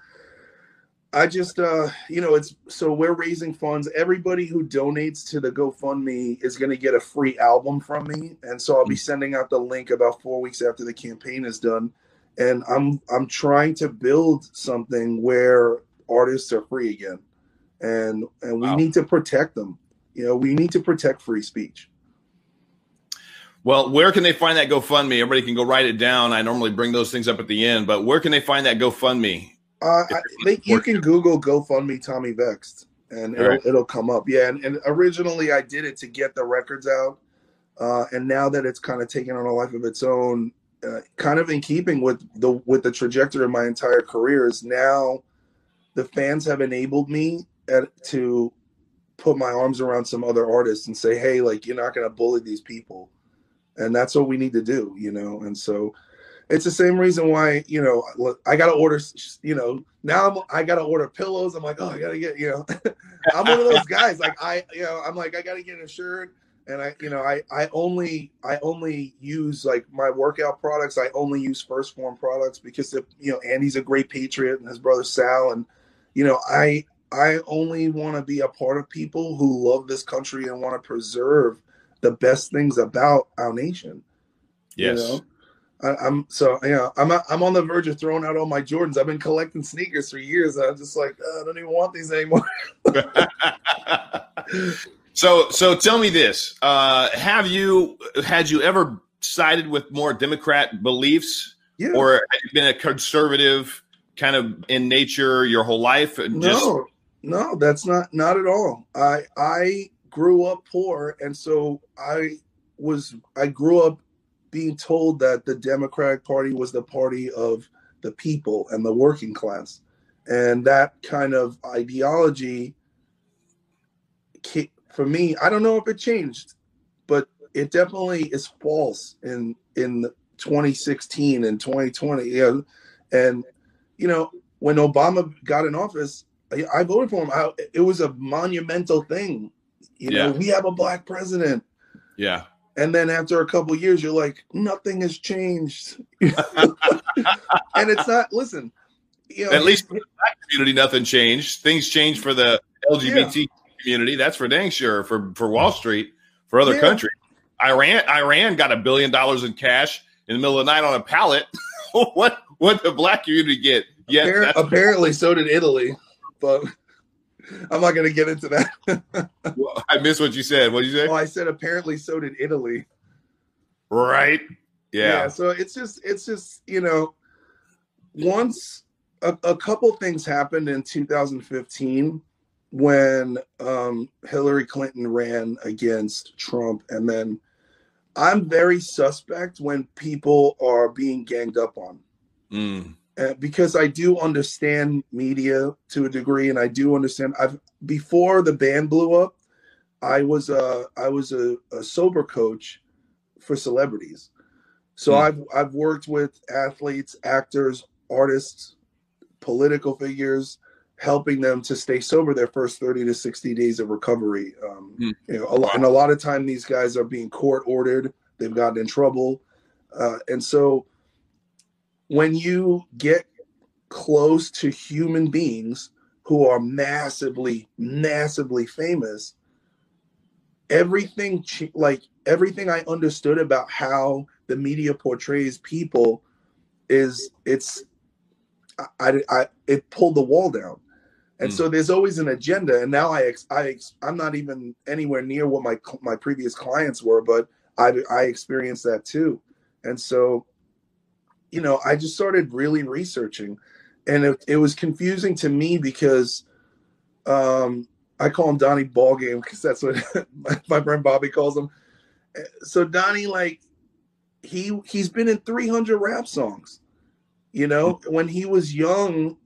Speaker 3: I just uh you know it's so we're raising funds. Everybody who donates to the GoFundMe is gonna get a free album from me. And so I'll be sending out the link about four weeks after the campaign is done. And I'm I'm trying to build something where artists are free again. And and we
Speaker 2: Wow.
Speaker 3: need to protect them. You know, we need to protect free speech.
Speaker 2: Well, where can they find that GoFundMe? Everybody can go write it down. I normally bring those things up at the end, but where can they find that GoFundMe?
Speaker 3: Uh, I, they, you can Google GoFundMe Tommy Vext, and it'll,
Speaker 2: Alright.
Speaker 3: it'll come up. Yeah, and, and originally I did it to get the records out, uh, and now that it's kind of taken on a life of its own, uh, kind of in keeping with the with the trajectory of my entire career, is now the fans have enabled me at, to put my arms around some other artists and say, hey, like you're not to bully these people, and that's what we need to do, you know. And so it's the same reason why you know I gotta order. You know now I'm I gotta order pillows. I'm like, oh, I gotta get you know. I'm one of those guys. Like I you know I'm like I gotta get insured, and I you know I I only I only use like my workout products. I only use First Form products because if, you know Andy's a great patriot and his brother Sal, and you know I I only want to be a part of people who love this country and want to preserve the best things about our nation.
Speaker 2: Yes.
Speaker 3: You know? I, I'm so yeah. I'm I'm on the verge of throwing out all my Jordans. I've been collecting sneakers for years. And I'm just like "Uh, I don't even want these anymore.
Speaker 2: so, so tell me this: uh, Have you had you ever sided with more Democrat beliefs,
Speaker 3: Yeah.
Speaker 2: or have you been a conservative kind of in nature your whole life? And just
Speaker 3: no, no, that's not not at all. I I grew up poor, and so I was I grew up being told that the Democratic Party was the party of the people and the working class, and that kind of ideology. For me, I don't know if it changed, but it definitely is false in in 2016 and 2020. You know, and you know when Obama got in office, I, I voted for him. I, it was a monumental thing. You know,
Speaker 2: Yeah.
Speaker 3: we have a black president.
Speaker 2: yeah,
Speaker 3: And then after a couple years, you're like, nothing has changed. and it's not, listen, you know,
Speaker 2: at least for the black community, nothing changed. Things changed for the LGBT community. That's for dang sure. For for Wall Street, for other
Speaker 3: Yeah.
Speaker 2: countries, Iran Iran got a billion dollars in cash in the middle of the night on a pallet. what what the black community get? Yes,
Speaker 3: appar- apparently so did Italy, but I'm not going to get into that.
Speaker 2: Well, I missed what you said. What did you say?
Speaker 3: oh, I said apparently so did Italy.
Speaker 2: Right. Yeah.
Speaker 3: so it's just it's just you know once a, a couple things happened in 2015 when um, hillary clinton ran against trump and then i'm very suspect when people are being ganged up on
Speaker 2: Mm.
Speaker 3: uh, because I do understand media to a degree, and I do understand. I've before the band blew up, I was a I was a, a sober coach for celebrities. So
Speaker 2: Hmm.
Speaker 3: I've I've worked with athletes, actors, artists, political figures, helping them to stay sober their first thirty to sixty days of recovery. Um,
Speaker 2: Hmm.
Speaker 3: You know, a lot, and a lot of time these guys are being court ordered. They've gotten in trouble, uh, and so when you get close to human beings who are massively massively famous everything like everything i understood about how the media portrays people is it's i i, I it pulled the wall down and
Speaker 2: Mm.
Speaker 3: so there's always an agenda and now i ex, i ex, i'm not even anywhere near what my my previous clients were but i i experienced that too and so you know, I just started really researching, and it, it was confusing to me because um, I call him Donnie Ballgame because that's what my, my friend Bobby calls him. So Donnie, like, he he's been in 300 rap songs. You know, when he was young,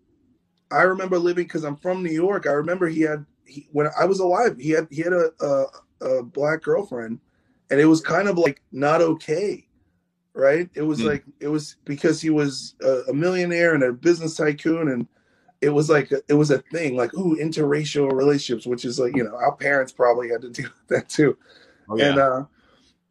Speaker 3: I remember living because I'm from New York. I remember he had he, when I was alive, he had he had a, a a black girlfriend, and it was kind of like not okay, right? It was
Speaker 2: Mm.
Speaker 3: like it was because he was a, a millionaire and a business tycoon, and it was like it was a thing, like ooh, interracial relationships, which is like you know our parents probably had to deal with that too,
Speaker 2: Oh, yeah.
Speaker 3: and uh,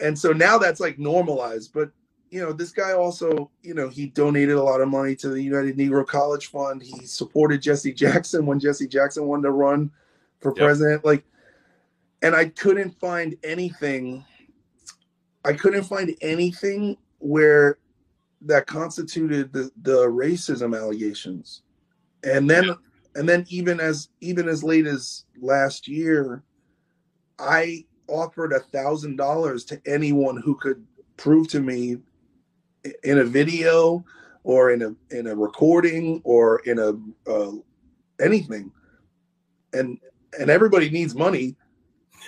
Speaker 3: and so now that's like normalized, but. You know, this guy also, you know, he donated a lot of money to the United Negro College Fund. He supported Jesse Jackson when Jesse Jackson wanted to run for
Speaker 2: Yep.
Speaker 3: president. Like, and I couldn't find anything. I couldn't find anything where that constituted the, the racism allegations. And then and then even as even as late as last year, I offered a thousand dollars to anyone who could prove to me in a video or in a in a recording or in a uh, anything. And and everybody needs money.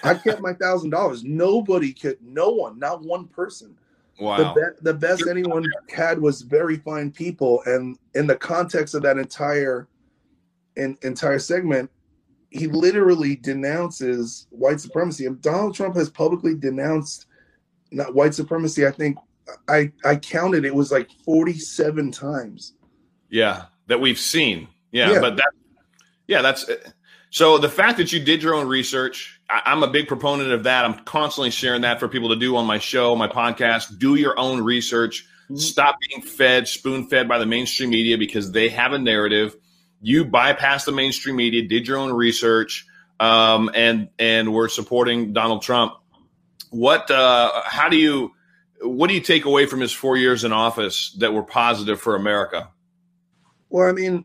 Speaker 3: I kept my thousand dollars. Nobody could no one not one person
Speaker 2: wow.
Speaker 3: the, be- the best anyone had was very fine people and in the context of that entire in, entire segment he literally denounces white supremacy and donald trump has publicly denounced not white supremacy i think i i counted it was like 47 times
Speaker 2: Yeah, that we've seen. Yeah,
Speaker 3: Yeah.
Speaker 2: but that, yeah, that's so the fact that you did your own research. I'm a big proponent of that. I'm constantly sharing that for people to do on my show, my podcast. Do your own research.
Speaker 3: Mhm.
Speaker 2: Stop being fed, spoon fed by the mainstream media because they have a narrative. You bypassed the mainstream media, did your own research, um, and and we're supporting Donald Trump. What? Uh, how do you? What do you take away from his four years in office that were positive for America?
Speaker 3: Well, I mean,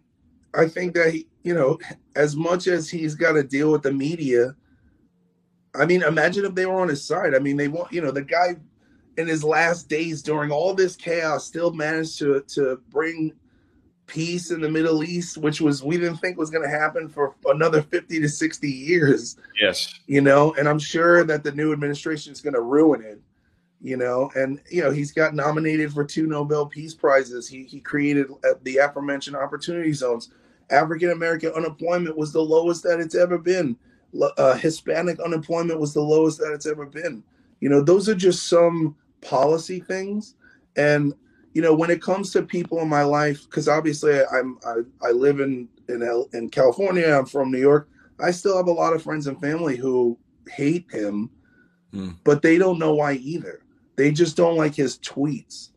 Speaker 3: I think that he, you know, as much as he's got to deal with the media, I mean, imagine if they were on his side. I mean, they want, you know, the guy in his last days during all this chaos still managed to to bring peace in the Middle East, which was we didn't think was going to happen for another 50 to 60 years
Speaker 2: Yes.
Speaker 3: you know, and I'm sure that the new administration is going to ruin it, you know, and you know he's got nominated for two Nobel Peace Prizes. He he created uh, the aforementioned opportunity zones. African American unemployment was the lowest that it's ever been. Uh, Hispanic unemployment was the lowest that it's ever been. You know, those are just some policy things, and you know when it comes to people in my life, because obviously I'm I, I live in in L, in California. I'm from New York. I still have a lot of friends and family who hate him,
Speaker 2: Hmm.
Speaker 3: but they don't know why either. They just don't like his tweets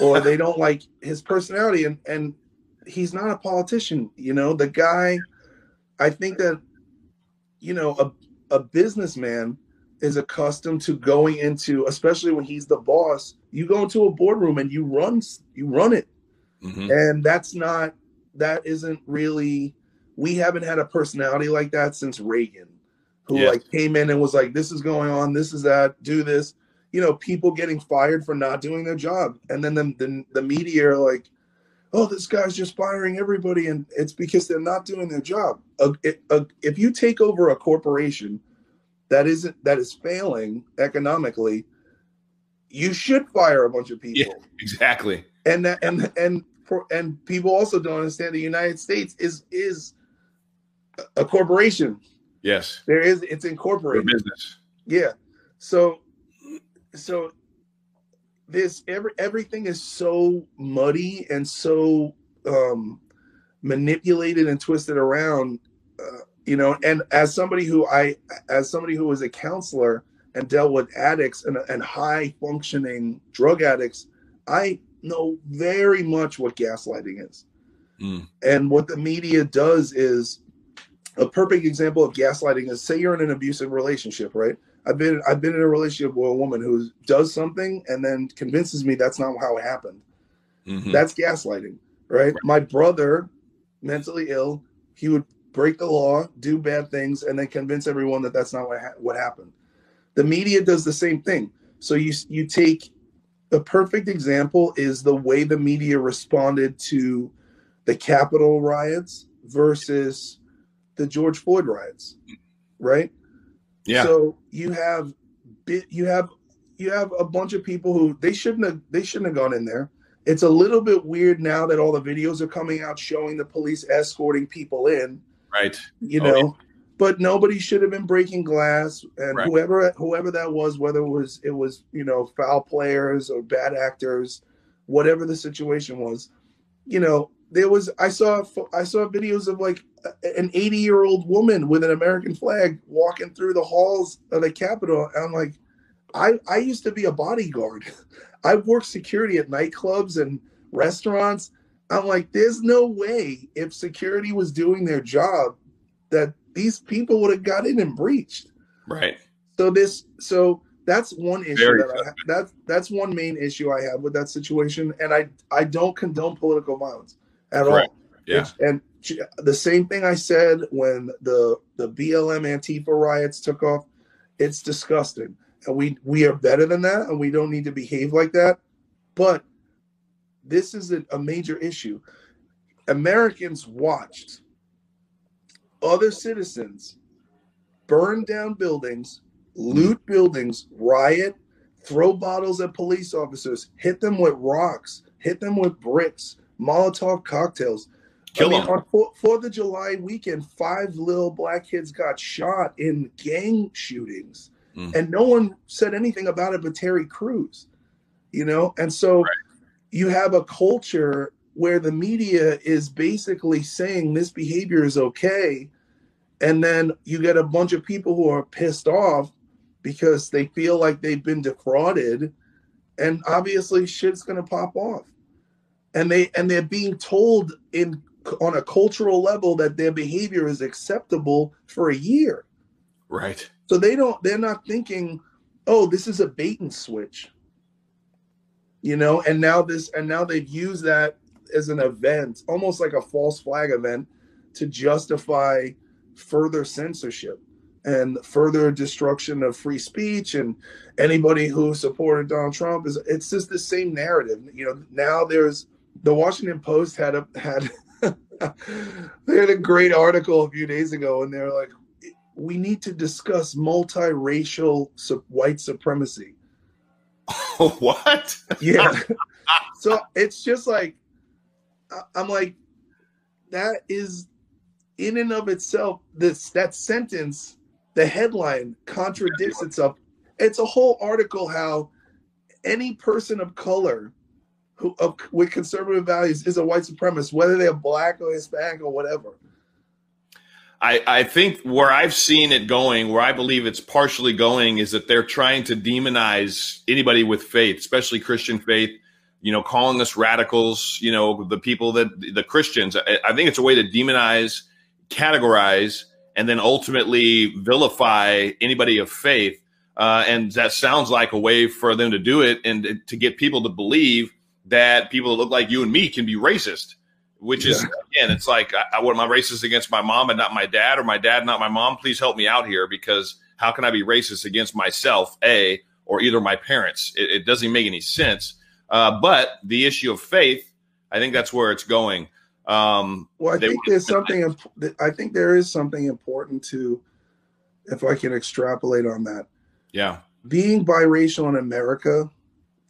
Speaker 3: or they don't like his personality. And, and he's not a politician. You know, the guy, I think that, you know, a, a businessman is accustomed to going into, especially when he's the boss, you go into a boardroom and you run, you run it
Speaker 2: Mhm.
Speaker 3: and that's not that isn't really we haven't had a personality like that since Reagan who
Speaker 2: Yes.
Speaker 3: like came in and was like this is going on this is that do this you know people getting fired for not doing their job and then the, the, the media are like oh this guy's just firing everybody and it's because they're not doing their job a, a, if you take over a corporation that isn't that is failing economically you should fire a bunch of people Yeah,
Speaker 2: Exactly.
Speaker 3: and that and and for and people also don't understand the United States is is a corporation.
Speaker 2: Yes.
Speaker 3: There is it's incorporated.
Speaker 2: business.
Speaker 3: Yeah. So so this every everything is so muddy and so um manipulated and twisted around uh, you know and as somebody who I as somebody who was a counselor and dealt with addicts and, and high functioning drug addicts I know very much what gaslighting is
Speaker 2: Mm.
Speaker 3: and what the media does is a perfect example of gaslighting is say you're in an abusive relationship, right? I've been I've been in a relationship with a woman who does something and then convinces me that's not how it happened.
Speaker 2: Mhm.
Speaker 3: That's gaslighting, right? My brother, mentally ill, he would break the law, do bad things, and then convince everyone that that's not what, ha- what happened. The media does the same thing. So you you take the perfect example is the way the media responded to the Capitol riots versus the George Floyd riots, right?
Speaker 2: Yeah.
Speaker 3: So you have bit you have you have a bunch of people who they shouldn't have they shouldn't have gone in there. It's a little bit weird now that all the videos are coming out showing the police escorting people in.
Speaker 2: Right.
Speaker 3: You
Speaker 2: Oh,
Speaker 3: know,
Speaker 2: yeah.
Speaker 3: but nobody should have been breaking glass and
Speaker 2: Right.
Speaker 3: whoever whoever that was whether it was it was you know foul players or bad actors whatever the situation was you know there was i saw i saw videos of like an 80 year old woman with an american flag walking through the halls of the capitol and i'm like i i used to be a bodyguard i've worked security at nightclubs and restaurants i'm like there's no way if security was doing their job that these people would have got in and breached
Speaker 2: Right.
Speaker 3: so this, so that's one issue
Speaker 2: Very
Speaker 3: that I that's that's one main issue I have with that situation, and I I don't condone political violence at
Speaker 2: Correct.
Speaker 3: all.
Speaker 2: Yeah.
Speaker 3: It's- and the same thing I said when the the BLM Antifa riots took off. It's disgusting, and we we are better than that, and we don't need to behave like that. But this is a, a major issue. Americans watched other citizens burn down buildings, loot buildings, riot, throw bottles at police officers, hit them with rocks, hit them with bricks, Molotov cocktails.
Speaker 2: Kill
Speaker 3: I mean, on Four- Fourth of July weekend, five little black kids got shot in gang shootings,
Speaker 2: Mm.
Speaker 3: and no one said anything about it but Terry Crews. You know, and so you have a culture where the media is basically saying this behavior is okay, and then you get a bunch of people who are pissed off because they feel like they've been defrauded, and obviously shit's gonna pop off and they and they're being told in on a cultural level that their behavior is acceptable for a year.
Speaker 2: Right.
Speaker 3: so they don't they're not thinking oh this is a bait and switch. You know and now this and now they've used that as an event almost like a false flag event to justify further censorship and further destruction of free speech. And anybody who supported Donald Trump is it's just the same narrative. You know now there's the Washington Post had a had they had a great article a few days ago and they're like we need to discuss multiracial su- white supremacy.
Speaker 2: what?
Speaker 3: Yeah. so it's just like, I'm like, that is in and of itself, this that sentence, the headline contradicts itself. It's a whole article how any person of color who of, with conservative values is a white supremacist, whether they're black or Hispanic or whatever.
Speaker 2: I, I think where I've seen it going, where I believe it's partially going, is that they're trying to demonize anybody with faith, especially Christian faith. You know, calling us radicals. You know, the people that the Christians. I, I think it's a way to demonize, categorize, and then ultimately vilify anybody of faith. Uh, and that sounds like a way for them to do it and to get people to believe that people that look like you and me can be racist which is again, it's like, I, I, what am I racist against my mom and not my dad, or my dad not my mom? Please help me out here because how can I be racist against myself, a, or either my parents? It, it doesn't make any sense. Uh, but the issue of faith, I think that's where it's going. Um,
Speaker 3: Well, I think there's something. imp- I think there is something important to, if I can extrapolate on that.
Speaker 2: yeah,
Speaker 3: Being biracial in America,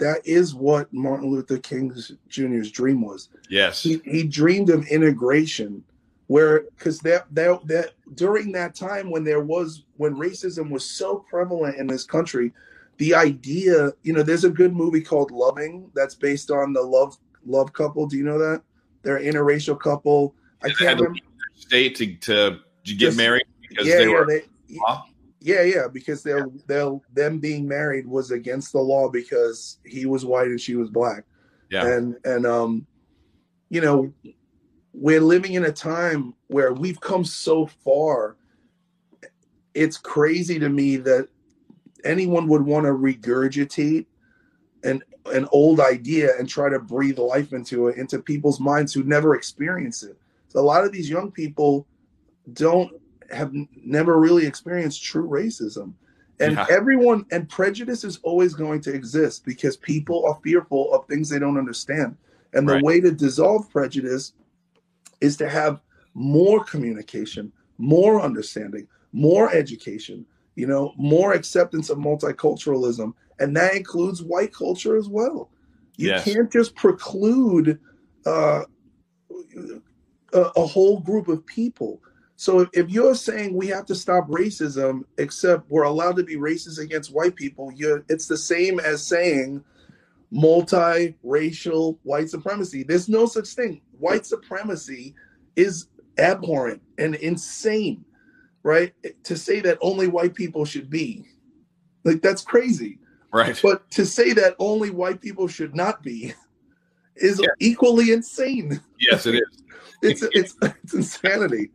Speaker 3: that is what Martin Luther King Jr.'s dream was.
Speaker 2: yes,
Speaker 3: He, he dreamed of integration, where because that that that during that time when there was when racism was so prevalent in this country, the idea, you know, there's a good movie called Loving that's based on the love love couple. Do you know that? They're an interracial couple. I
Speaker 2: They
Speaker 3: can't remember.
Speaker 2: state to, to, to get
Speaker 3: Just-
Speaker 2: married because
Speaker 3: yeah,
Speaker 2: they
Speaker 3: yeah,
Speaker 2: were.
Speaker 3: they,
Speaker 2: Huh?
Speaker 3: Yeah, yeah, because they're they'll them being married was against the law because he was white and she was black.
Speaker 2: Yeah.
Speaker 3: And and um, you know, we're living in a time where we've come so far. It's crazy to me that anyone would want to regurgitate an an old idea and try to breathe life into it into people's minds who never experience it. So a lot of these young people don't have n- never really experienced true racism. And
Speaker 2: Yeah.
Speaker 3: everyone and prejudice is always going to exist because people are fearful of things they don't understand. And the
Speaker 2: Right.
Speaker 3: way to dissolve prejudice is to have more communication, more understanding, more education. you know, more acceptance of multiculturalism, and that includes white culture as well. You
Speaker 2: Yes.
Speaker 3: can't just preclude uh, a, a whole group of people. So if, you're saying we have to stop racism, except we're allowed to be racist against white people, you're, it's the same as saying multi-racial white supremacy. There's no such thing. White supremacy is abhorrent and insane, right? To say that only white people should be, like that's crazy.
Speaker 2: Right.
Speaker 3: But to say that only white people should not be is
Speaker 2: Yeah.
Speaker 3: equally insane.
Speaker 2: Yes, it is.
Speaker 3: It's it's it's insanity.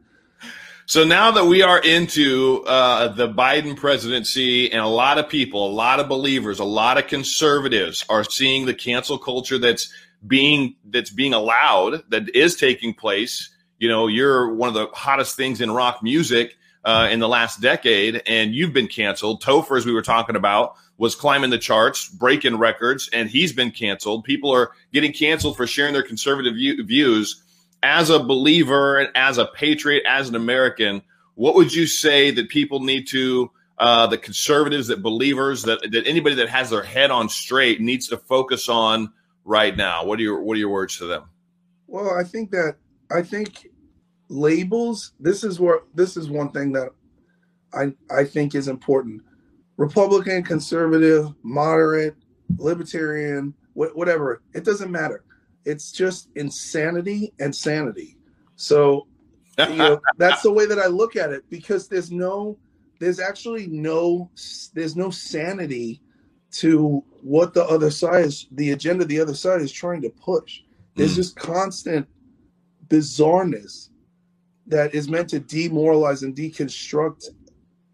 Speaker 2: So now that we are into uh, the Biden presidency, and a lot of people, a lot of believers, a lot of conservatives are seeing the cancel culture that's being that's being allowed, that is taking place. You know, you're one of the hottest things in rock music uh, in the last decade, and you've been canceled. Topher, as we were talking about, was climbing the charts, breaking records, and he's been canceled. People are getting canceled for sharing their conservative view- views as a believer and as a patriot, as an American, what would you say that people need to, uh, the conservatives, that believers, that, that anybody that has their head on straight needs to focus on right now? What are your What are your words to them?
Speaker 3: Well, I think that I think labels. This is where this is one thing that I I think is important. Republican, conservative, moderate, libertarian, wh- whatever. It doesn't matter. It's just insanity and sanity. So you know, that's the way that I look at it because there's no, there's actually no, there's no sanity to what the other side is, the agenda the other side is trying to push. There's
Speaker 2: Mm.
Speaker 3: just constant bizarreness that is meant to demoralize and deconstruct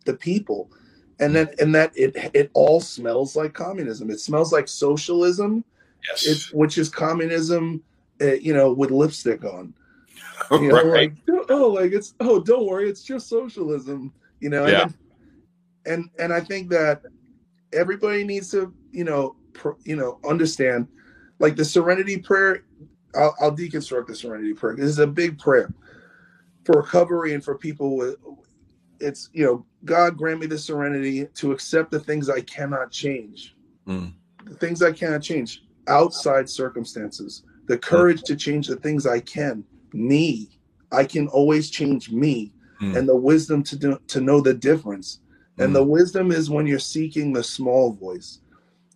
Speaker 3: the people, and then and that it it all smells like communism. It smells like socialism,
Speaker 2: yes,
Speaker 3: it's which is communism, uh, you know, with lipstick on you know,
Speaker 2: right.
Speaker 3: like oh, like it's oh, don't worry, it's just socialism, you know.
Speaker 2: Yeah.
Speaker 3: And, and and I think that everybody needs to, you know, pr- you know, understand, like the Serenity Prayer. I'll, I'll deconstruct the Serenity Prayer. This is a big prayer for recovery and for people with. It's you know, God grant me the serenity to accept the things I cannot change,
Speaker 2: Mm.
Speaker 3: the things I cannot change outside circumstances, the courage to change the things I can me. I can always change me,
Speaker 2: Mm.
Speaker 3: and the wisdom to do, to know the difference. And
Speaker 2: Mm.
Speaker 3: the wisdom is when you're seeking the small voice.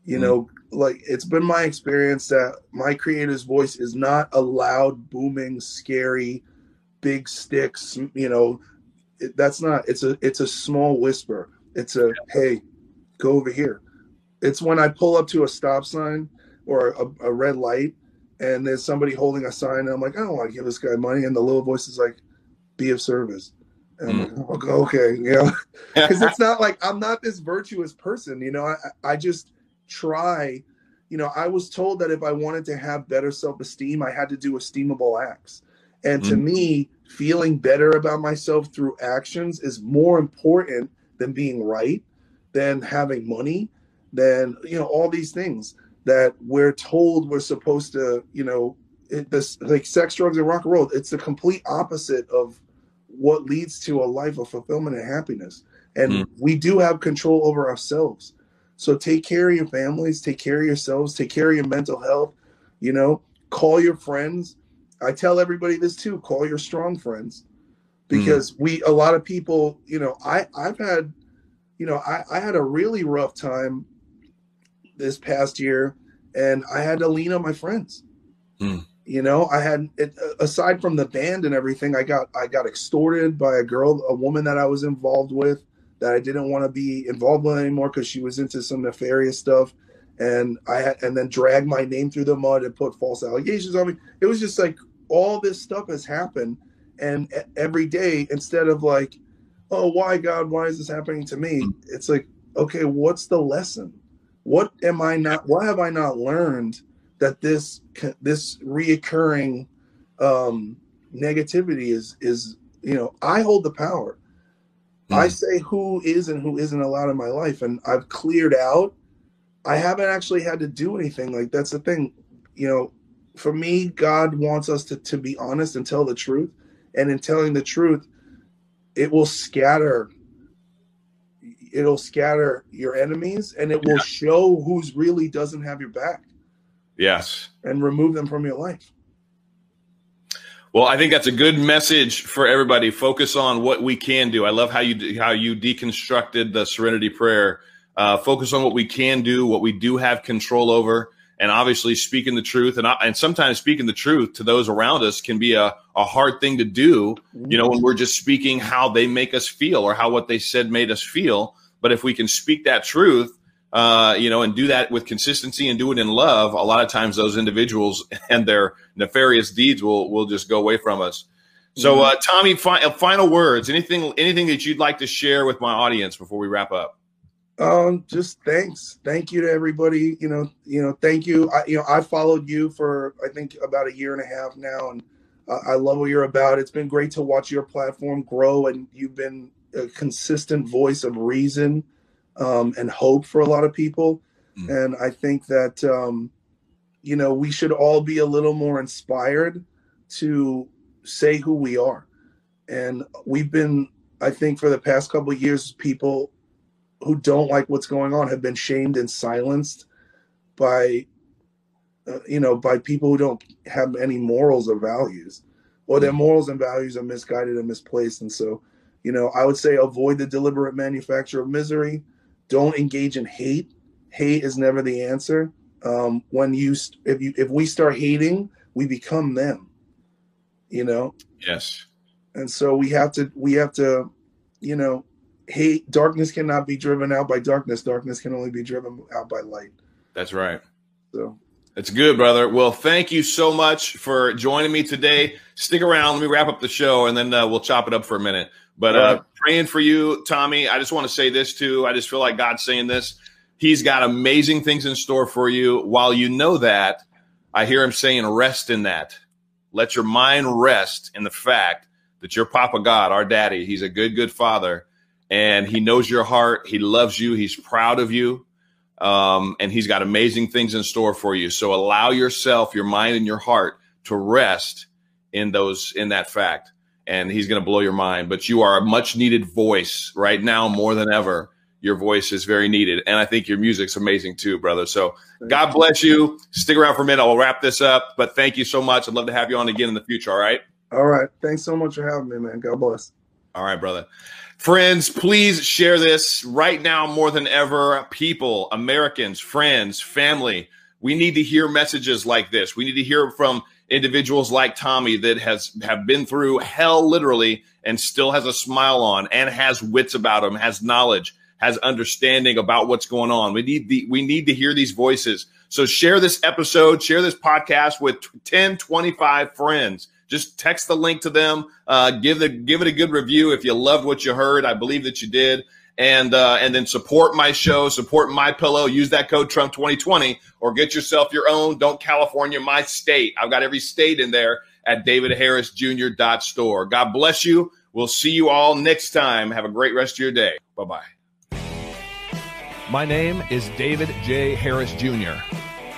Speaker 3: You
Speaker 2: Mm.
Speaker 3: know, like it's been my experience that my creator's voice is not a loud, booming, scary, big sticks. You know, it, that's not. It's a it's a small whisper. It's a hey, go over here. It's when I pull up to a stop sign or a, a red light and there's somebody holding a sign and I'm like, I don't want to give this guy money. And the little voice is like, be of service. And I'm like, "Okay, okay, you know, because it's not like I'm not this virtuous person, you know. I I just try, you know. I was told that if I wanted to have better self-esteem, I had to do esteemable acts, and to
Speaker 2: Mm.
Speaker 3: me, feeling better about myself through actions is more important than being right, than having money, than you know all these things that we're told we're supposed to, you know, it, this like sex, drugs, and rock and roll. It's the complete opposite of what leads to a life of fulfillment and happiness. And
Speaker 2: Mm.
Speaker 3: we do have control over ourselves. So take care of your families, take care of yourselves, take care of your mental health. You know, call your friends. I tell everybody this too call your strong friends because we, a lot of people, you know, I, I've had, you know, I, I had a really rough time this past year and I had to lean on my friends.
Speaker 2: Mm.
Speaker 3: You know, I had it, aside from the band and everything, I got I got extorted by a girl, a woman that I was involved with that I didn't want to be involved with anymore because she was into some nefarious stuff, and I had and then dragged my name through the mud and put false allegations on me. It was just like all this stuff has happened, and every day instead of like, oh why God, why is this happening to me? It's like, okay, what's the lesson? What am I not? Why have I not learned? that this this reoccurring um, negativity is is you know I hold the power. I
Speaker 2: Mm.
Speaker 3: say who is and who isn't allowed in my life, and I've cleared out. I haven't actually had to do anything. Like that's the thing, you know. For me, God wants us to to be honest and tell the truth, and in telling the truth, it will scatter it'll scatter your enemies and it will show who's really doesn't have your back
Speaker 2: Yes.
Speaker 3: and remove them from your life.
Speaker 2: Well, I think that's a good message for everybody. Focus on what we can do. I love how you how you deconstructed the Serenity Prayer. Uh, focus on what we can do, what we do have control over, and obviously speaking the truth. And and sometimes speaking the truth to those around us can be a, a hard thing to do. You know, when we're just speaking how they make us feel or how what they said made us feel. But if we can speak that truth, uh, you know, and do that with consistency and do it in love, a lot of times those individuals and their nefarious deeds will will just go away from us. So, uh, Tommy, fi- uh, final words. Anything, anything that you'd like to share with my audience before we wrap up?
Speaker 3: Um, just thanks. Thank you to everybody. You know, you know, thank you. I, you know, I followed you for I think about a year and a half now, and uh, I love what you're about. It's been great to watch your platform grow, and you've been a consistent voice of reason um, and hope for a lot of people.
Speaker 2: Mm.
Speaker 3: And I think that um, you know we should all be a little more inspired to say who we are. And we've been, I think, for the past couple of years, people who don't like what's going on have been shamed and silenced by uh, you know by people who don't have any morals or values. Or their morals and values are misguided and misplaced. And so you know i would say avoid the deliberate manufacture of misery. Don't engage in hate. Hate is never the answer. Um, when you st- if you if we start hating we become them you know?
Speaker 2: Yes.
Speaker 3: and so we have to we have to you know hate darkness cannot be driven out by darkness darkness can only be driven out by light
Speaker 2: That's right.
Speaker 3: so
Speaker 2: That's good, brother. Well, thank you so much for joining me today. Stick around. Let me wrap up the show and then uh, we'll chop it up for a minute. But uh, praying for you, Tommy. I just want to say this too. I just feel like God's saying this. He's got amazing things in store for you. While you know that, I hear him saying, rest in that. Let your mind rest in the fact that your Papa God, our daddy, he's a good, good father. And he knows your heart. He loves you. He's proud of you um, and he's got amazing things in store for you. So allow yourself, your mind, and your heart to rest in those in that fact, and he's going to blow your mind. But you are a much needed voice right now more than ever. Your voice is very needed, and I think your music's amazing too, brother. So God bless you. Stick around for a minute. I'll wrap this up, but thank you so much. I'd love to have you on again in the future. All right.
Speaker 3: all right thanks so much for having me man god bless
Speaker 2: All right, brother. Friends, please share this right now more than ever. People, Americans, friends, family, we need to hear messages like this. We need to hear from individuals like Tommy that has have been through hell literally and still has a smile on and has wits about him, has knowledge, has understanding about what's going on. We need the we need to hear these voices. So share this episode, share this podcast with 10, 25 friends just text the link to them. Uh, give the give it a good review if you loved what you heard. I believe that you did, and uh, and then support my show, support my pillow. Use that code Trump twenty twenty, or get yourself your own. Don't California my state. I've got every state in there at davidharrisjr.store. God bless you. We'll see you all next time. Have a great rest of your day. Bye bye.
Speaker 1: My name is David J. Harris Jr.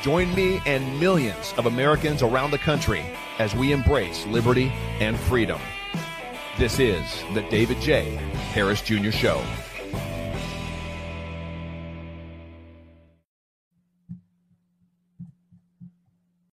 Speaker 1: Join me and millions of Americans around the country as we embrace liberty and freedom. This is the David J. Harris Jr. Show.